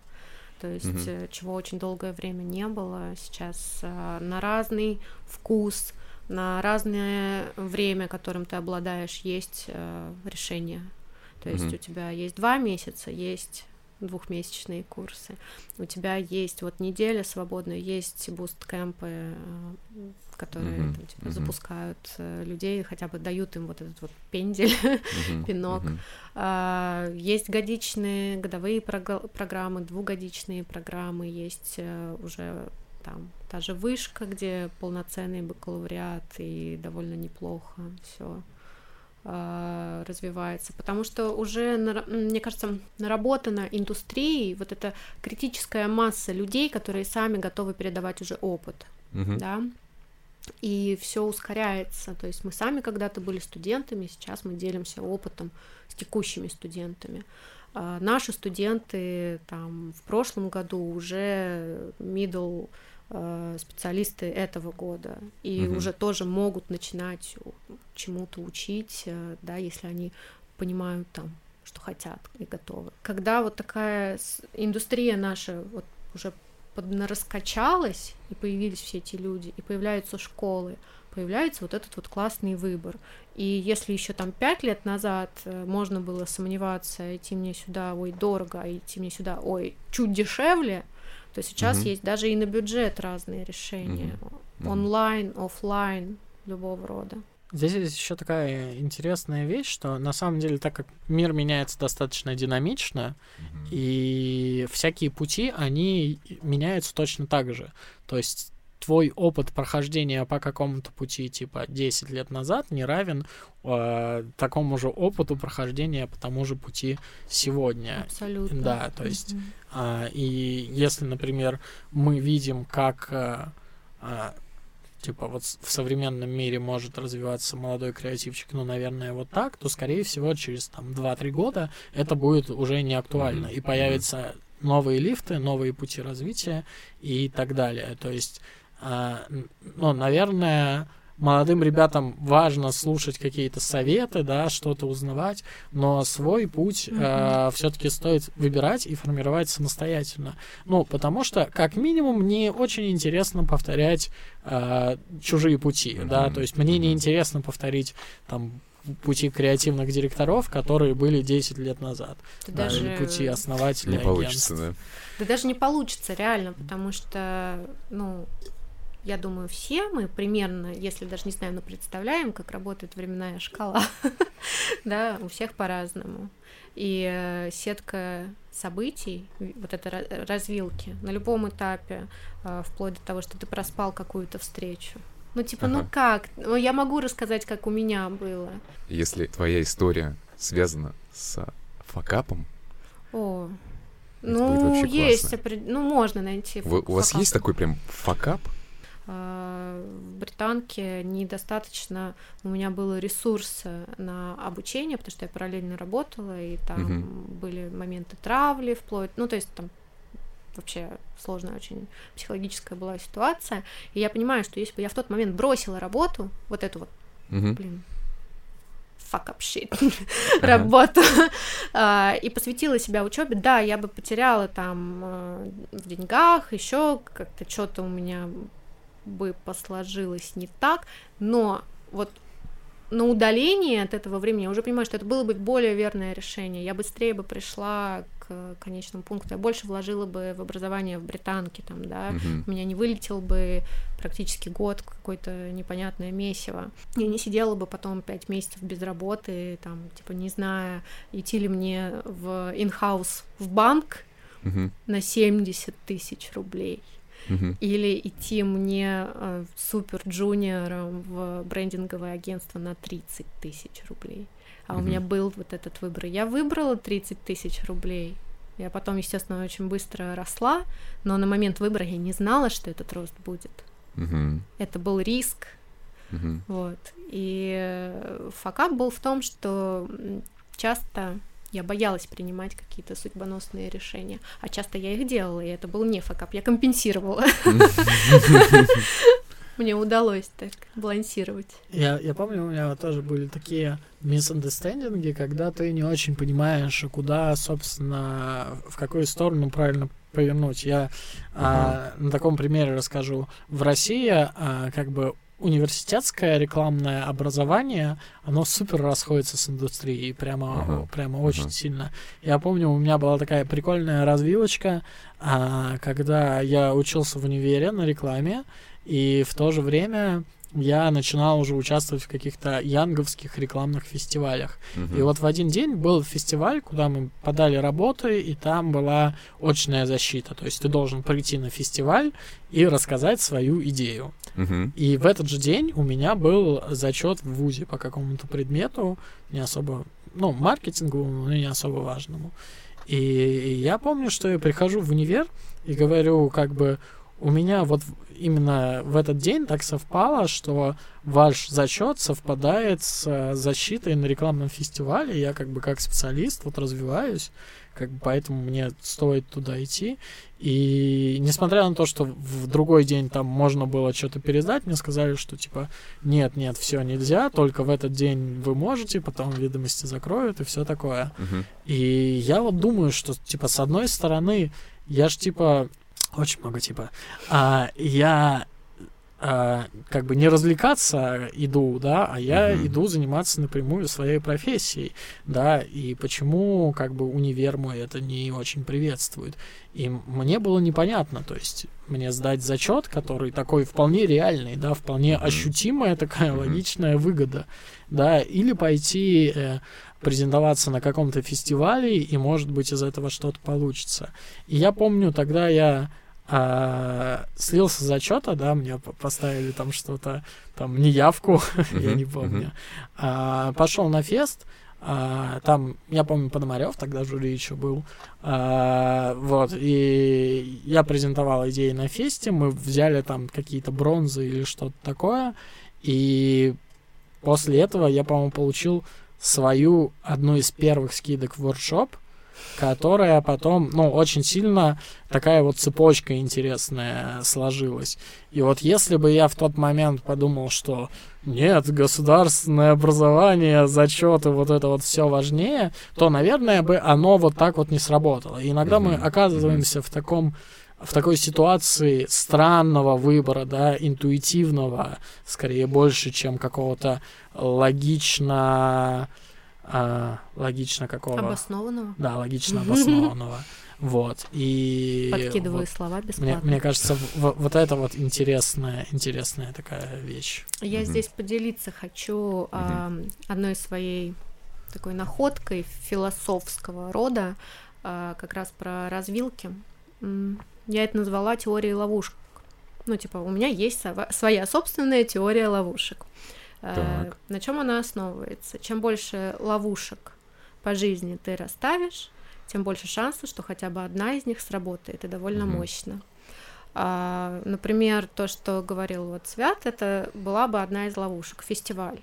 B: то есть угу. чего очень долгое время не было. Сейчас э, на разный вкус, на разное время, которым ты обладаешь, есть э, решение. То есть угу. у тебя есть два месяца, есть двухмесячные курсы. У тебя есть вот неделя свободная, есть буст-кемпы, э, которые uh-huh, там, типа, uh-huh. запускают э, людей, хотя бы дают им вот этот вот пендель, uh-huh, пинок. А, есть годичные, годовые прог- программы, двухгодичные программы, есть э, уже там та же вышка, где полноценный бакалавриат и довольно неплохо все развивается, потому что уже, мне кажется, наработана индустрией вот эта критическая масса людей, которые сами готовы передавать уже опыт, uh-huh. да, и все ускоряется. То есть мы сами когда-то были студентами, сейчас мы делимся опытом с текущими студентами. А наши студенты там в прошлом году уже middle специалисты этого года и угу. уже тоже могут начинать чему-то учить, э, да, если они понимают там, что хотят и готовы. Когда вот такая индустрия наша вот уже поднараскачалась, и появились все эти люди, и появляются школы, появляется вот этот вот классный выбор. И если еще там пять лет назад э, можно было сомневаться, идти мне сюда, ой, дорого, а идти мне сюда, ой, чуть дешевле, то сейчас mm-hmm. есть даже и на бюджет разные решения. Mm-hmm. Онлайн, офлайн, любого рода.
A: Здесь есть еще такая интересная вещь, что на самом деле, так как мир меняется достаточно динамично, mm-hmm. и всякие пути, они меняются точно так же. То есть твой опыт прохождения по какому-то пути типа 10 лет назад не равен э, такому же опыту прохождения по тому же пути сегодня.
B: Абсолютно.
A: Да, то есть mm-hmm. э, и если, например, мы видим, как э, э, типа вот в современном мире может развиваться молодой креативчик, ну, наверное, вот так, то, скорее всего, через там 2-3 года это будет уже не актуально, mm-hmm. и появятся новые лифты, новые пути развития и так далее. То есть, ну, наверное, молодым ребятам важно слушать какие-то советы, да, что-то узнавать, но свой путь mm-hmm. э, все-таки стоит выбирать и формировать самостоятельно. Ну, потому что, как минимум, мне очень интересно повторять э, чужие пути, mm-hmm. да, то есть мне mm-hmm. не интересно повторить там пути креативных директоров, которые были 10 лет назад.
B: Да, даже...
A: Или пути основателей
C: Не получится, да.
B: Да даже не получится, реально, потому что, ну, я думаю, все мы примерно, если даже не знаем, но представляем, как работает временная шкала. да, у всех по-разному. И э, сетка событий, вот это развилки на любом этапе, э, вплоть до того, что ты проспал какую-то встречу. Ну, типа, ну ага. ну как? Ну, я могу рассказать, как у меня было.
C: Если твоя история связана с факапом,
B: О, ну, есть, ну, можно найти.
C: Вы, у вас есть такой прям факап?
B: А, в британке недостаточно у меня было ресурса на обучение, потому что я параллельно работала, и там угу. были моменты травли вплоть, ну, то есть там вообще сложная очень психологическая была ситуация. И я понимаю, что если бы я в тот момент бросила работу, вот эту вот, угу. блин, fuck up shit работу а, и посвятила себя учебе. Да, я бы потеряла там э, в деньгах, еще как-то что-то у меня бы посложилось не так, но вот на удаление от этого времени я уже понимаю, что это было бы более верное решение. Я быстрее бы пришла к конечному пункту. Я больше вложила бы в образование в британке, там, да.
C: Мгм.
B: У меня не вылетел бы практически год какое-то непонятное месиво. Я не сидела бы потом пять месяцев без работы, там, типа, не зная, идти ли мне в инхаус в банк
C: Мгм.
B: на 70 тысяч рублей. Или идти мне э, супер джуниором в брендинговое агентство на 30 тысяч рублей. А у меня был вот этот выбор. Я выбрала 30 тысяч рублей. Я потом, естественно, очень быстро росла, но на момент выбора я не знала, что этот рост будет. Это был риск, вот. И факап был в том, что часто я боялась принимать какие-то судьбоносные решения, а часто я их делала, и это был не факап, я компенсировала. Мне удалось так балансировать.
A: Я, я помню, у меня тоже были такие misunderstanding, когда ты не очень понимаешь, куда, собственно, в какую сторону правильно повернуть. Я а, на таком примере расскажу. В России а, как бы университетское рекламное образование, оно супер расходится с индустрией, прямо,
C: Ага.
A: прямо очень
C: Ага.
A: сильно. Я помню, у меня была такая прикольная развилочка, а, когда я учился в универе на рекламе, и в то же время я начинал уже участвовать в каких-то янговских рекламных фестивалях.
C: Мгм.
A: И вот в один день был фестиваль, куда мы подали работы, и там была очная защита. То есть ты должен прийти на фестиваль и рассказать свою идею.
C: Мгм.
A: И в этот же день у меня был зачет в ВУЗе по какому-то предмету, не особо, ну, маркетинговому, но не особо важному. И я помню, что я прихожу в универ и говорю, как бы, у меня вот именно в этот день так совпало, что ваш зачет совпадает с э, защитой на рекламном фестивале. Я как бы как специалист вот развиваюсь, как бы поэтому мне стоит туда идти. И несмотря на то, что в другой день там можно было что-то пересдать, мне сказали, что типа нет, нет, все нельзя, только в этот день вы можете, потом ведомости закроют и все такое.
C: Мгм.
A: И я вот думаю, что типа с одной стороны я ж типа очень много типа, а, я а, как бы не развлекаться иду, да, а я
C: Мгм.
A: иду заниматься напрямую своей профессией, да, и почему как бы универ мой это не очень приветствует. И мне было непонятно, то есть мне сдать зачет, который такой вполне реальный, да, вполне ощутимая такая
C: Мгм.
A: логичная выгода, да, или пойти э, презентоваться на каком-то фестивале, и, может быть, из этого что-то получится. И я помню, тогда я а, слился с зачета, да, мне поставили там что-то, там, неявку, я
C: Мгм,
A: не помню. А, пошел на фест, а, там, я помню, Пономарев тогда жюри еще был. А, вот, и я презентовал идеи на фесте, мы взяли там какие-то бронзы или что-то такое, и после этого я, по-моему, получил свою одну из первых скидок в воркшоп, которая потом, ну, очень сильно такая вот цепочка интересная сложилась. И вот если бы я в тот момент подумал, что нет, государственное образование, зачеты, вот это вот все важнее, то, наверное, бы оно вот так вот не сработало. И иногда мы
C: Мгм,
A: оказываемся в таком в такой ситуации странного выбора, да, интуитивного, скорее больше, чем какого-то логично, а, логично какого?
B: Обоснованного.
A: Да, логично обоснованного. Вот. И
B: Подкидываю
A: вот
B: слова
A: мне,
B: бесплатно.
A: мне кажется, в- в- вот это вот интересная, интересная такая вещь.
B: Я
C: Мгм.
B: здесь поделиться хочу а, одной своей такой находкой философского рода, а, как раз про развилки. Я это назвала теорией ловушек. Ну, типа, у меня есть своя собственная теория ловушек. А,
C: Так.
B: На чем она основывается? Чем больше ловушек по жизни ты расставишь, тем больше шансов, что хотя бы одна из них сработает, и довольно
C: Мгм.
B: мощно. А, например, то, что говорил вот Свят, это была бы одна из ловушек, фестиваль.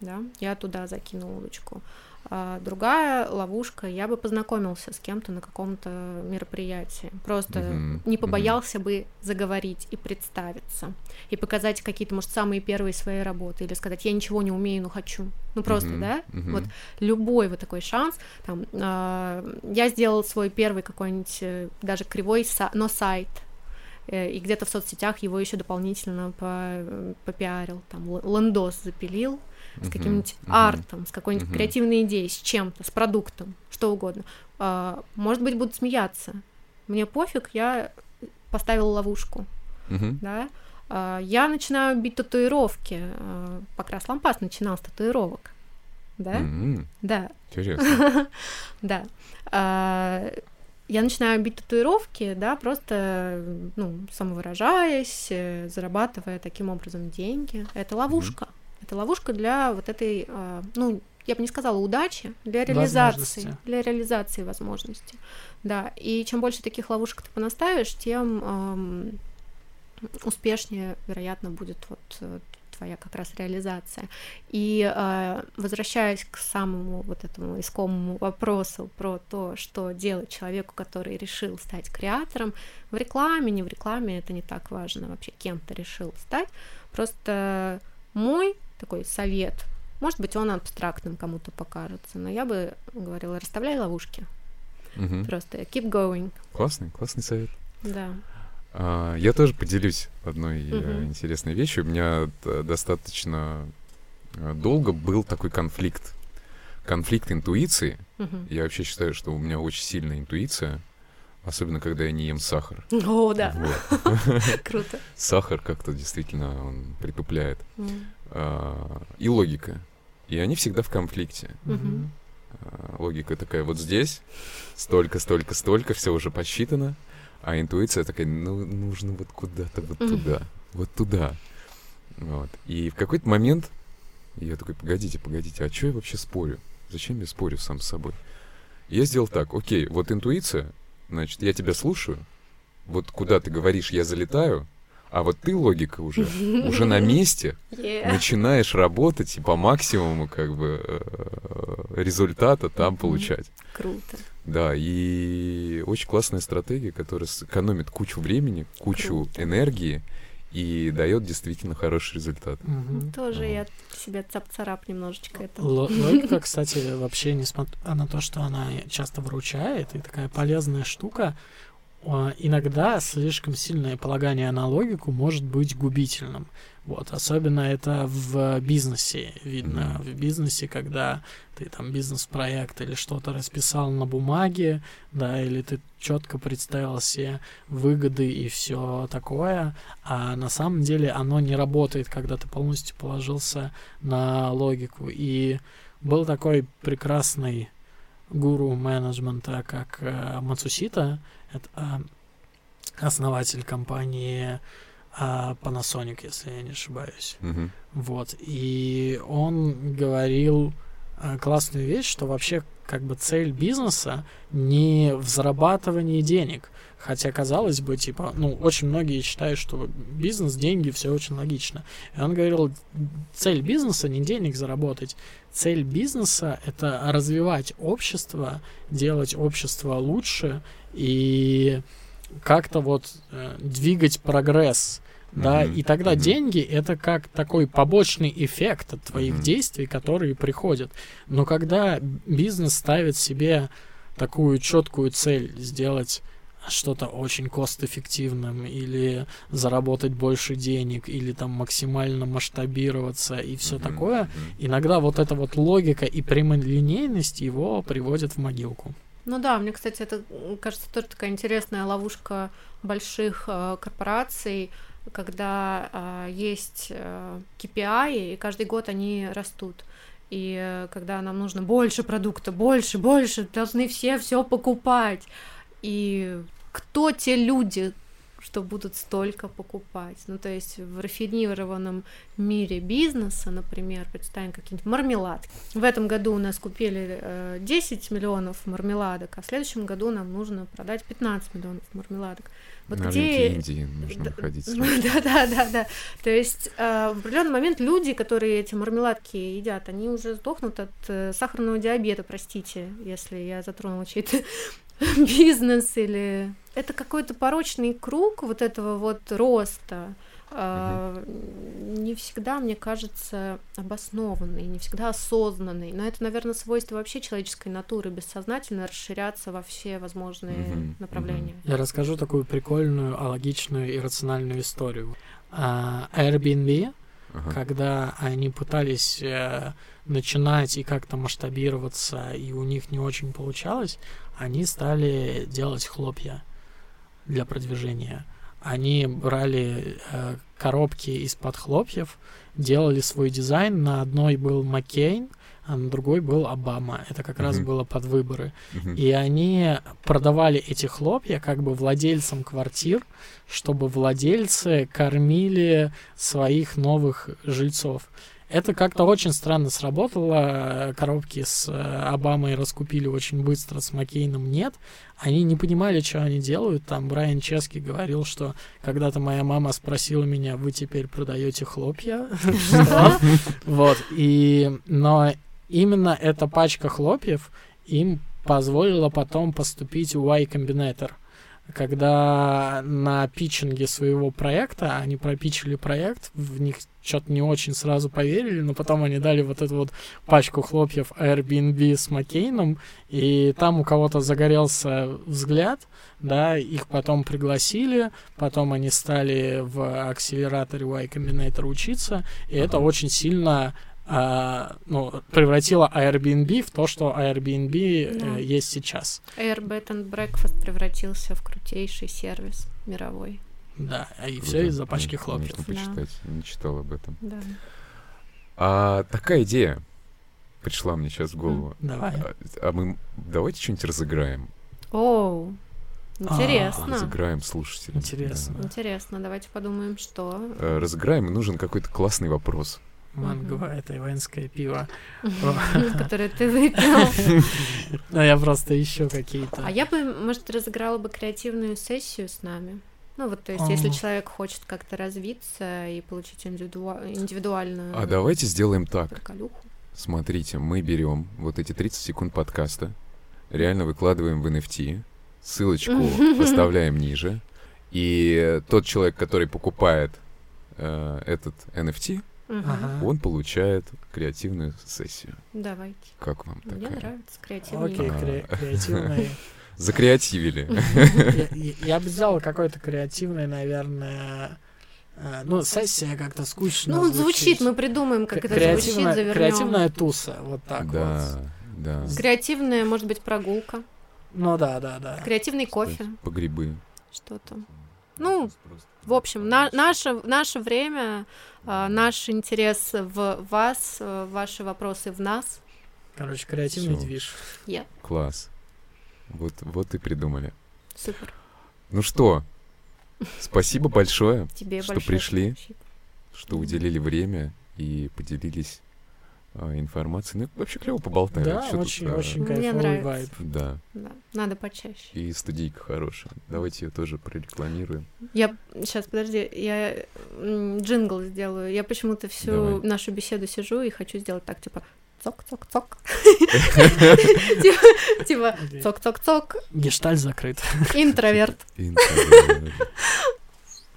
B: Да? Я туда закинула удочку. А другая ловушка, я бы познакомился с кем-то на каком-то мероприятии. Просто
C: Мгм,
B: не побоялся бы заговорить и представиться. И показать какие-то, может, самые первые свои работы. Или сказать, я ничего не умею, но хочу. Ну просто,
C: Мгм,
B: да?
C: мгм.
B: Вот любой вот такой шанс. Там, а, я сделал свой первый какой-нибудь э, даже кривой, но сайт. Э, И где-то в соцсетях его еще дополнительно по, попиарил. Там л- лендос запилил с каким-нибудь
C: мгм.
B: артом, с какой-нибудь
C: Мгм.
B: креативной идеей, с чем-то, с продуктом, что угодно. А, Может быть, будут смеяться. Мне пофиг, я поставил ловушку,
C: Мгм.
B: да. А, Я начинаю бить татуировки. А, Покрас Лампас начинал с татуировок. Да?
C: М,
B: Да,
C: Интересно.
B: да. А, Я начинаю бить татуировки, да, просто, ну, самовыражаясь, э, зарабатывая таким образом деньги. Это ловушка. Это ловушка для вот этой, а, ну, я бы не сказала удачи, для реализации, для реализации возможности. Да, и чем больше таких ловушек ты понаставишь, тем ам, успешнее, вероятно, будет вот э, твоя как раз реализация. И э, возвращаясь к самому вот этому искомому вопросу про то, что делать человеку, который решил стать креатором, в рекламе, не в рекламе, это не так важно вообще, кем ты решил стать. Просто мой такой совет, может быть, он абстрактным кому-то покажется, но я бы говорила, расставляй ловушки.
C: Мгм.
B: Просто keep going.
C: Классный, классный совет.
B: Да.
C: А, Я тоже поделюсь одной э,
B: Мгм.
C: интересной вещью. У меня д- достаточно э, долго был такой конфликт. Конфликт интуиции.
B: Мгм.
C: Я вообще считаю, что у меня очень сильная интуиция, особенно когда я не ем сахар.
B: О, да,
C: Вот.
B: круто.
C: Сахар как-то действительно он притупляет. А, И логика. И они всегда в конфликте. А, Логика такая, вот здесь столько, столько, столько, все уже посчитано, а интуиция такая, ну, нужно вот куда-то, вот
B: Мгм.
C: туда, вот туда. Вот. И в какой-то момент я такой, погодите, погодите, а что я вообще спорю? Зачем я спорю сам с собой? И я сделал так, окей, вот интуиция, значит, я тебя слушаю, вот куда ты говоришь, я залетаю, а вот ты, логика уже, уже на месте,
B: Yeah.
C: начинаешь работать и по максимуму как бы э, результата там получать.
B: Круто.
C: Да, и очень классная стратегия, которая сэкономит кучу времени, кучу
B: Круто.
C: энергии и дает действительно хороший результат.
A: Мгм.
B: Тоже
C: Вот.
B: я себе цап-царап немножечко это.
A: Ло- Логика, кстати, вообще, несмотря на то, что она часто выручает, и такая полезная штука, иногда слишком сильное полагание на логику может быть губительным. Вот, особенно это в бизнесе видно.
C: Мгм.
A: В бизнесе, когда ты там бизнес-проект или что-то расписал на бумаге, да, или ты четко представил себе выгоды и все такое, а на самом деле оно не работает, когда ты полностью положился на логику. И был такой прекрасный гуру менеджмента, как э, Мацусита, это э, основатель компании э, Panasonic, если я не ошибаюсь.
C: Мгм.
A: Вот. И он говорил э, классную вещь, что вообще как бы цель бизнеса не в зарабатывании денег. Хотя, казалось бы, типа, ну, очень многие считают, что бизнес, деньги, все очень логично. И он говорил, цель бизнеса не денег заработать. Цель бизнеса — это развивать общество, делать общество лучше и как-то вот э, двигать прогресс да,
C: Мгм,
A: и тогда
C: мгм.
A: деньги это как такой побочный эффект от твоих
C: Мгм.
A: действий, которые приходят. Но когда бизнес ставит себе такую четкую цель сделать что-то очень кост-эффективным или заработать больше денег или там максимально масштабироваться и все
C: Мгм,
A: такое, иногда вот эта вот логика и прямолинейность его приводит в могилку.
B: Ну да, мне, кстати, это кажется тоже такая интересная ловушка больших э, корпораций, когда э, есть э, KPI, и каждый год они растут. И э, когда нам нужно больше продукта, больше, больше, должны все все покупать. И кто те люди, что будут столько покупать. Ну, то есть в рафинированном мире бизнеса, например, представим какие-нибудь мармеладки. В этом году у нас купили э, 10 миллионов мармеладок, а в следующем году нам нужно продать 15 миллионов мармеладок.
C: Вот На где... Индии нужно да, выходить.
B: Да, да, да, да. То есть э, в определенный момент люди, которые эти мармеладки едят, они уже сдохнут от э, сахарного диабета, простите, если я затронула чей-то бизнес или... Это какой-то порочный круг вот этого вот роста, Uh-huh. не всегда, мне кажется, обоснованный, не всегда осознанный. Но это, наверное, свойство вообще человеческой натуры, бессознательно расширяться во все возможные uh-huh. направления.
A: Я расскажу такую прикольную, алогичную и рациональную историю. Uh, Airbnb, uh-huh. когда они пытались uh, начинать и как-то масштабироваться, и у них не очень получалось, они стали делать хлопья для продвижения. Они брали э, коробки из-под хлопьев, делали свой дизайн. На одной был Маккейн, а другой был Обама. Это как uh-huh. раз было под выборы. Uh-huh. И они продавали эти хлопья как бы владельцам квартир, чтобы владельцы кормили своих новых жильцов. Это как-то очень странно сработало. Коробки с э, Обамой раскупили очень быстро, с Маккейном нет. Они не понимали, что они делают. Там Брайан Чески говорил, что когда-то моя мама спросила меня, вы теперь продаете хлопья? Вот. И, но именно эта пачка хлопьев им позволила потом поступить в Y Combinator когда на питчинге своего проекта, они пропичили проект, в них что-то не очень сразу поверили, но потом они дали вот эту вот пачку хлопьев Airbnb с Маккейном, и там у кого-то загорелся взгляд, да, их потом пригласили, потом они стали в акселераторе Y Combinator учиться, и uh-huh. это очень сильно а, ну, превратила Airbnb в то, что Airbnb э, да. э, есть сейчас.
B: Air Bed and Breakfast превратился в крутейший сервис мировой.
A: Да, и все из-за пачки хлопьев.
C: Нужно почитать, да. не читал об этом.
B: Да.
C: А такая идея пришла мне сейчас в голову.
A: Давай.
C: А, а мы давайте что-нибудь разыграем.
B: О, интересно. А,
C: разыграем слушателей.
A: Интересно.
B: Да. Интересно, давайте подумаем, что.
C: Э, разыграем, нужен какой-то классный вопрос
A: uh-huh. тайваньское пиво.
B: Которое ты выпил.
A: Ну, я просто ищу какие-то.
B: А я бы, может, разыграла бы креативную сессию с нами. Ну, вот, то есть, если человек хочет как-то развиться и получить индивидуальную...
C: А давайте сделаем так. Смотрите, мы берем вот эти 30 секунд подкаста, реально выкладываем в NFT, ссылочку оставляем ниже, и тот человек, который покупает э, этот NFT,
B: Ага.
C: он получает креативную сессию.
B: Давайте.
C: Как вам такая?
B: Мне нравится креативная.
A: Окей, кре- креативная.
C: Закреативили.
A: Я, бы взял какой-то креативный, наверное, э, ну, сессия как-то скучно.
B: Ну, звучит, мы придумаем, как это звучит, завернем.
A: Креативная туса, вот так
C: да, вот. Да,
B: Креативная, может быть, прогулка.
A: Ну да, да, да.
B: Креативный кофе.
C: По грибы.
B: Что-то. Ну, в общем, на, наше, наше время, э, наш интерес в вас, э, ваши вопросы в нас.
A: Короче, креативный Всё. движ.
B: Yeah.
C: Класс. Вот, вот и придумали.
B: Супер.
C: Ну что, спасибо большое,
B: Тебе
C: что
B: большое
C: пришли,
B: спасибо.
C: что уделили время и поделились а, информации. Ну, вообще клево поболтали.
A: Да, Что очень, тут, очень а... кайфовый вайб.
C: Да.
B: да. Надо почаще.
C: И студийка хорошая. Давайте ее тоже прорекламируем.
B: Я сейчас, подожди, я джингл сделаю. Я почему-то всю Давай. нашу беседу сижу и хочу сделать так, типа цок-цок-цок. Типа, типа цок-цок-цок.
A: Гешталь закрыт.
B: Интроверт.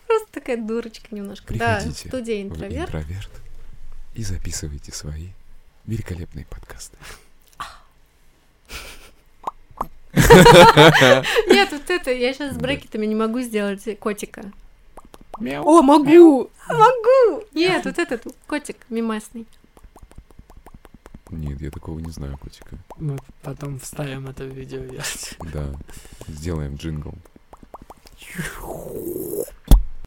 B: Просто такая дурочка немножко. Да, студия интроверт.
C: Интроверт. И записывайте свои великолепные подкасты.
B: Нет, вот это, я сейчас с брекетами не могу сделать котика.
A: Мяу.
B: О, могу! Могу! Нет, вот этот котик мимасный.
C: Нет, я такого не знаю котика.
A: Мы потом вставим это в видеоверсию.
C: Да, сделаем джингл.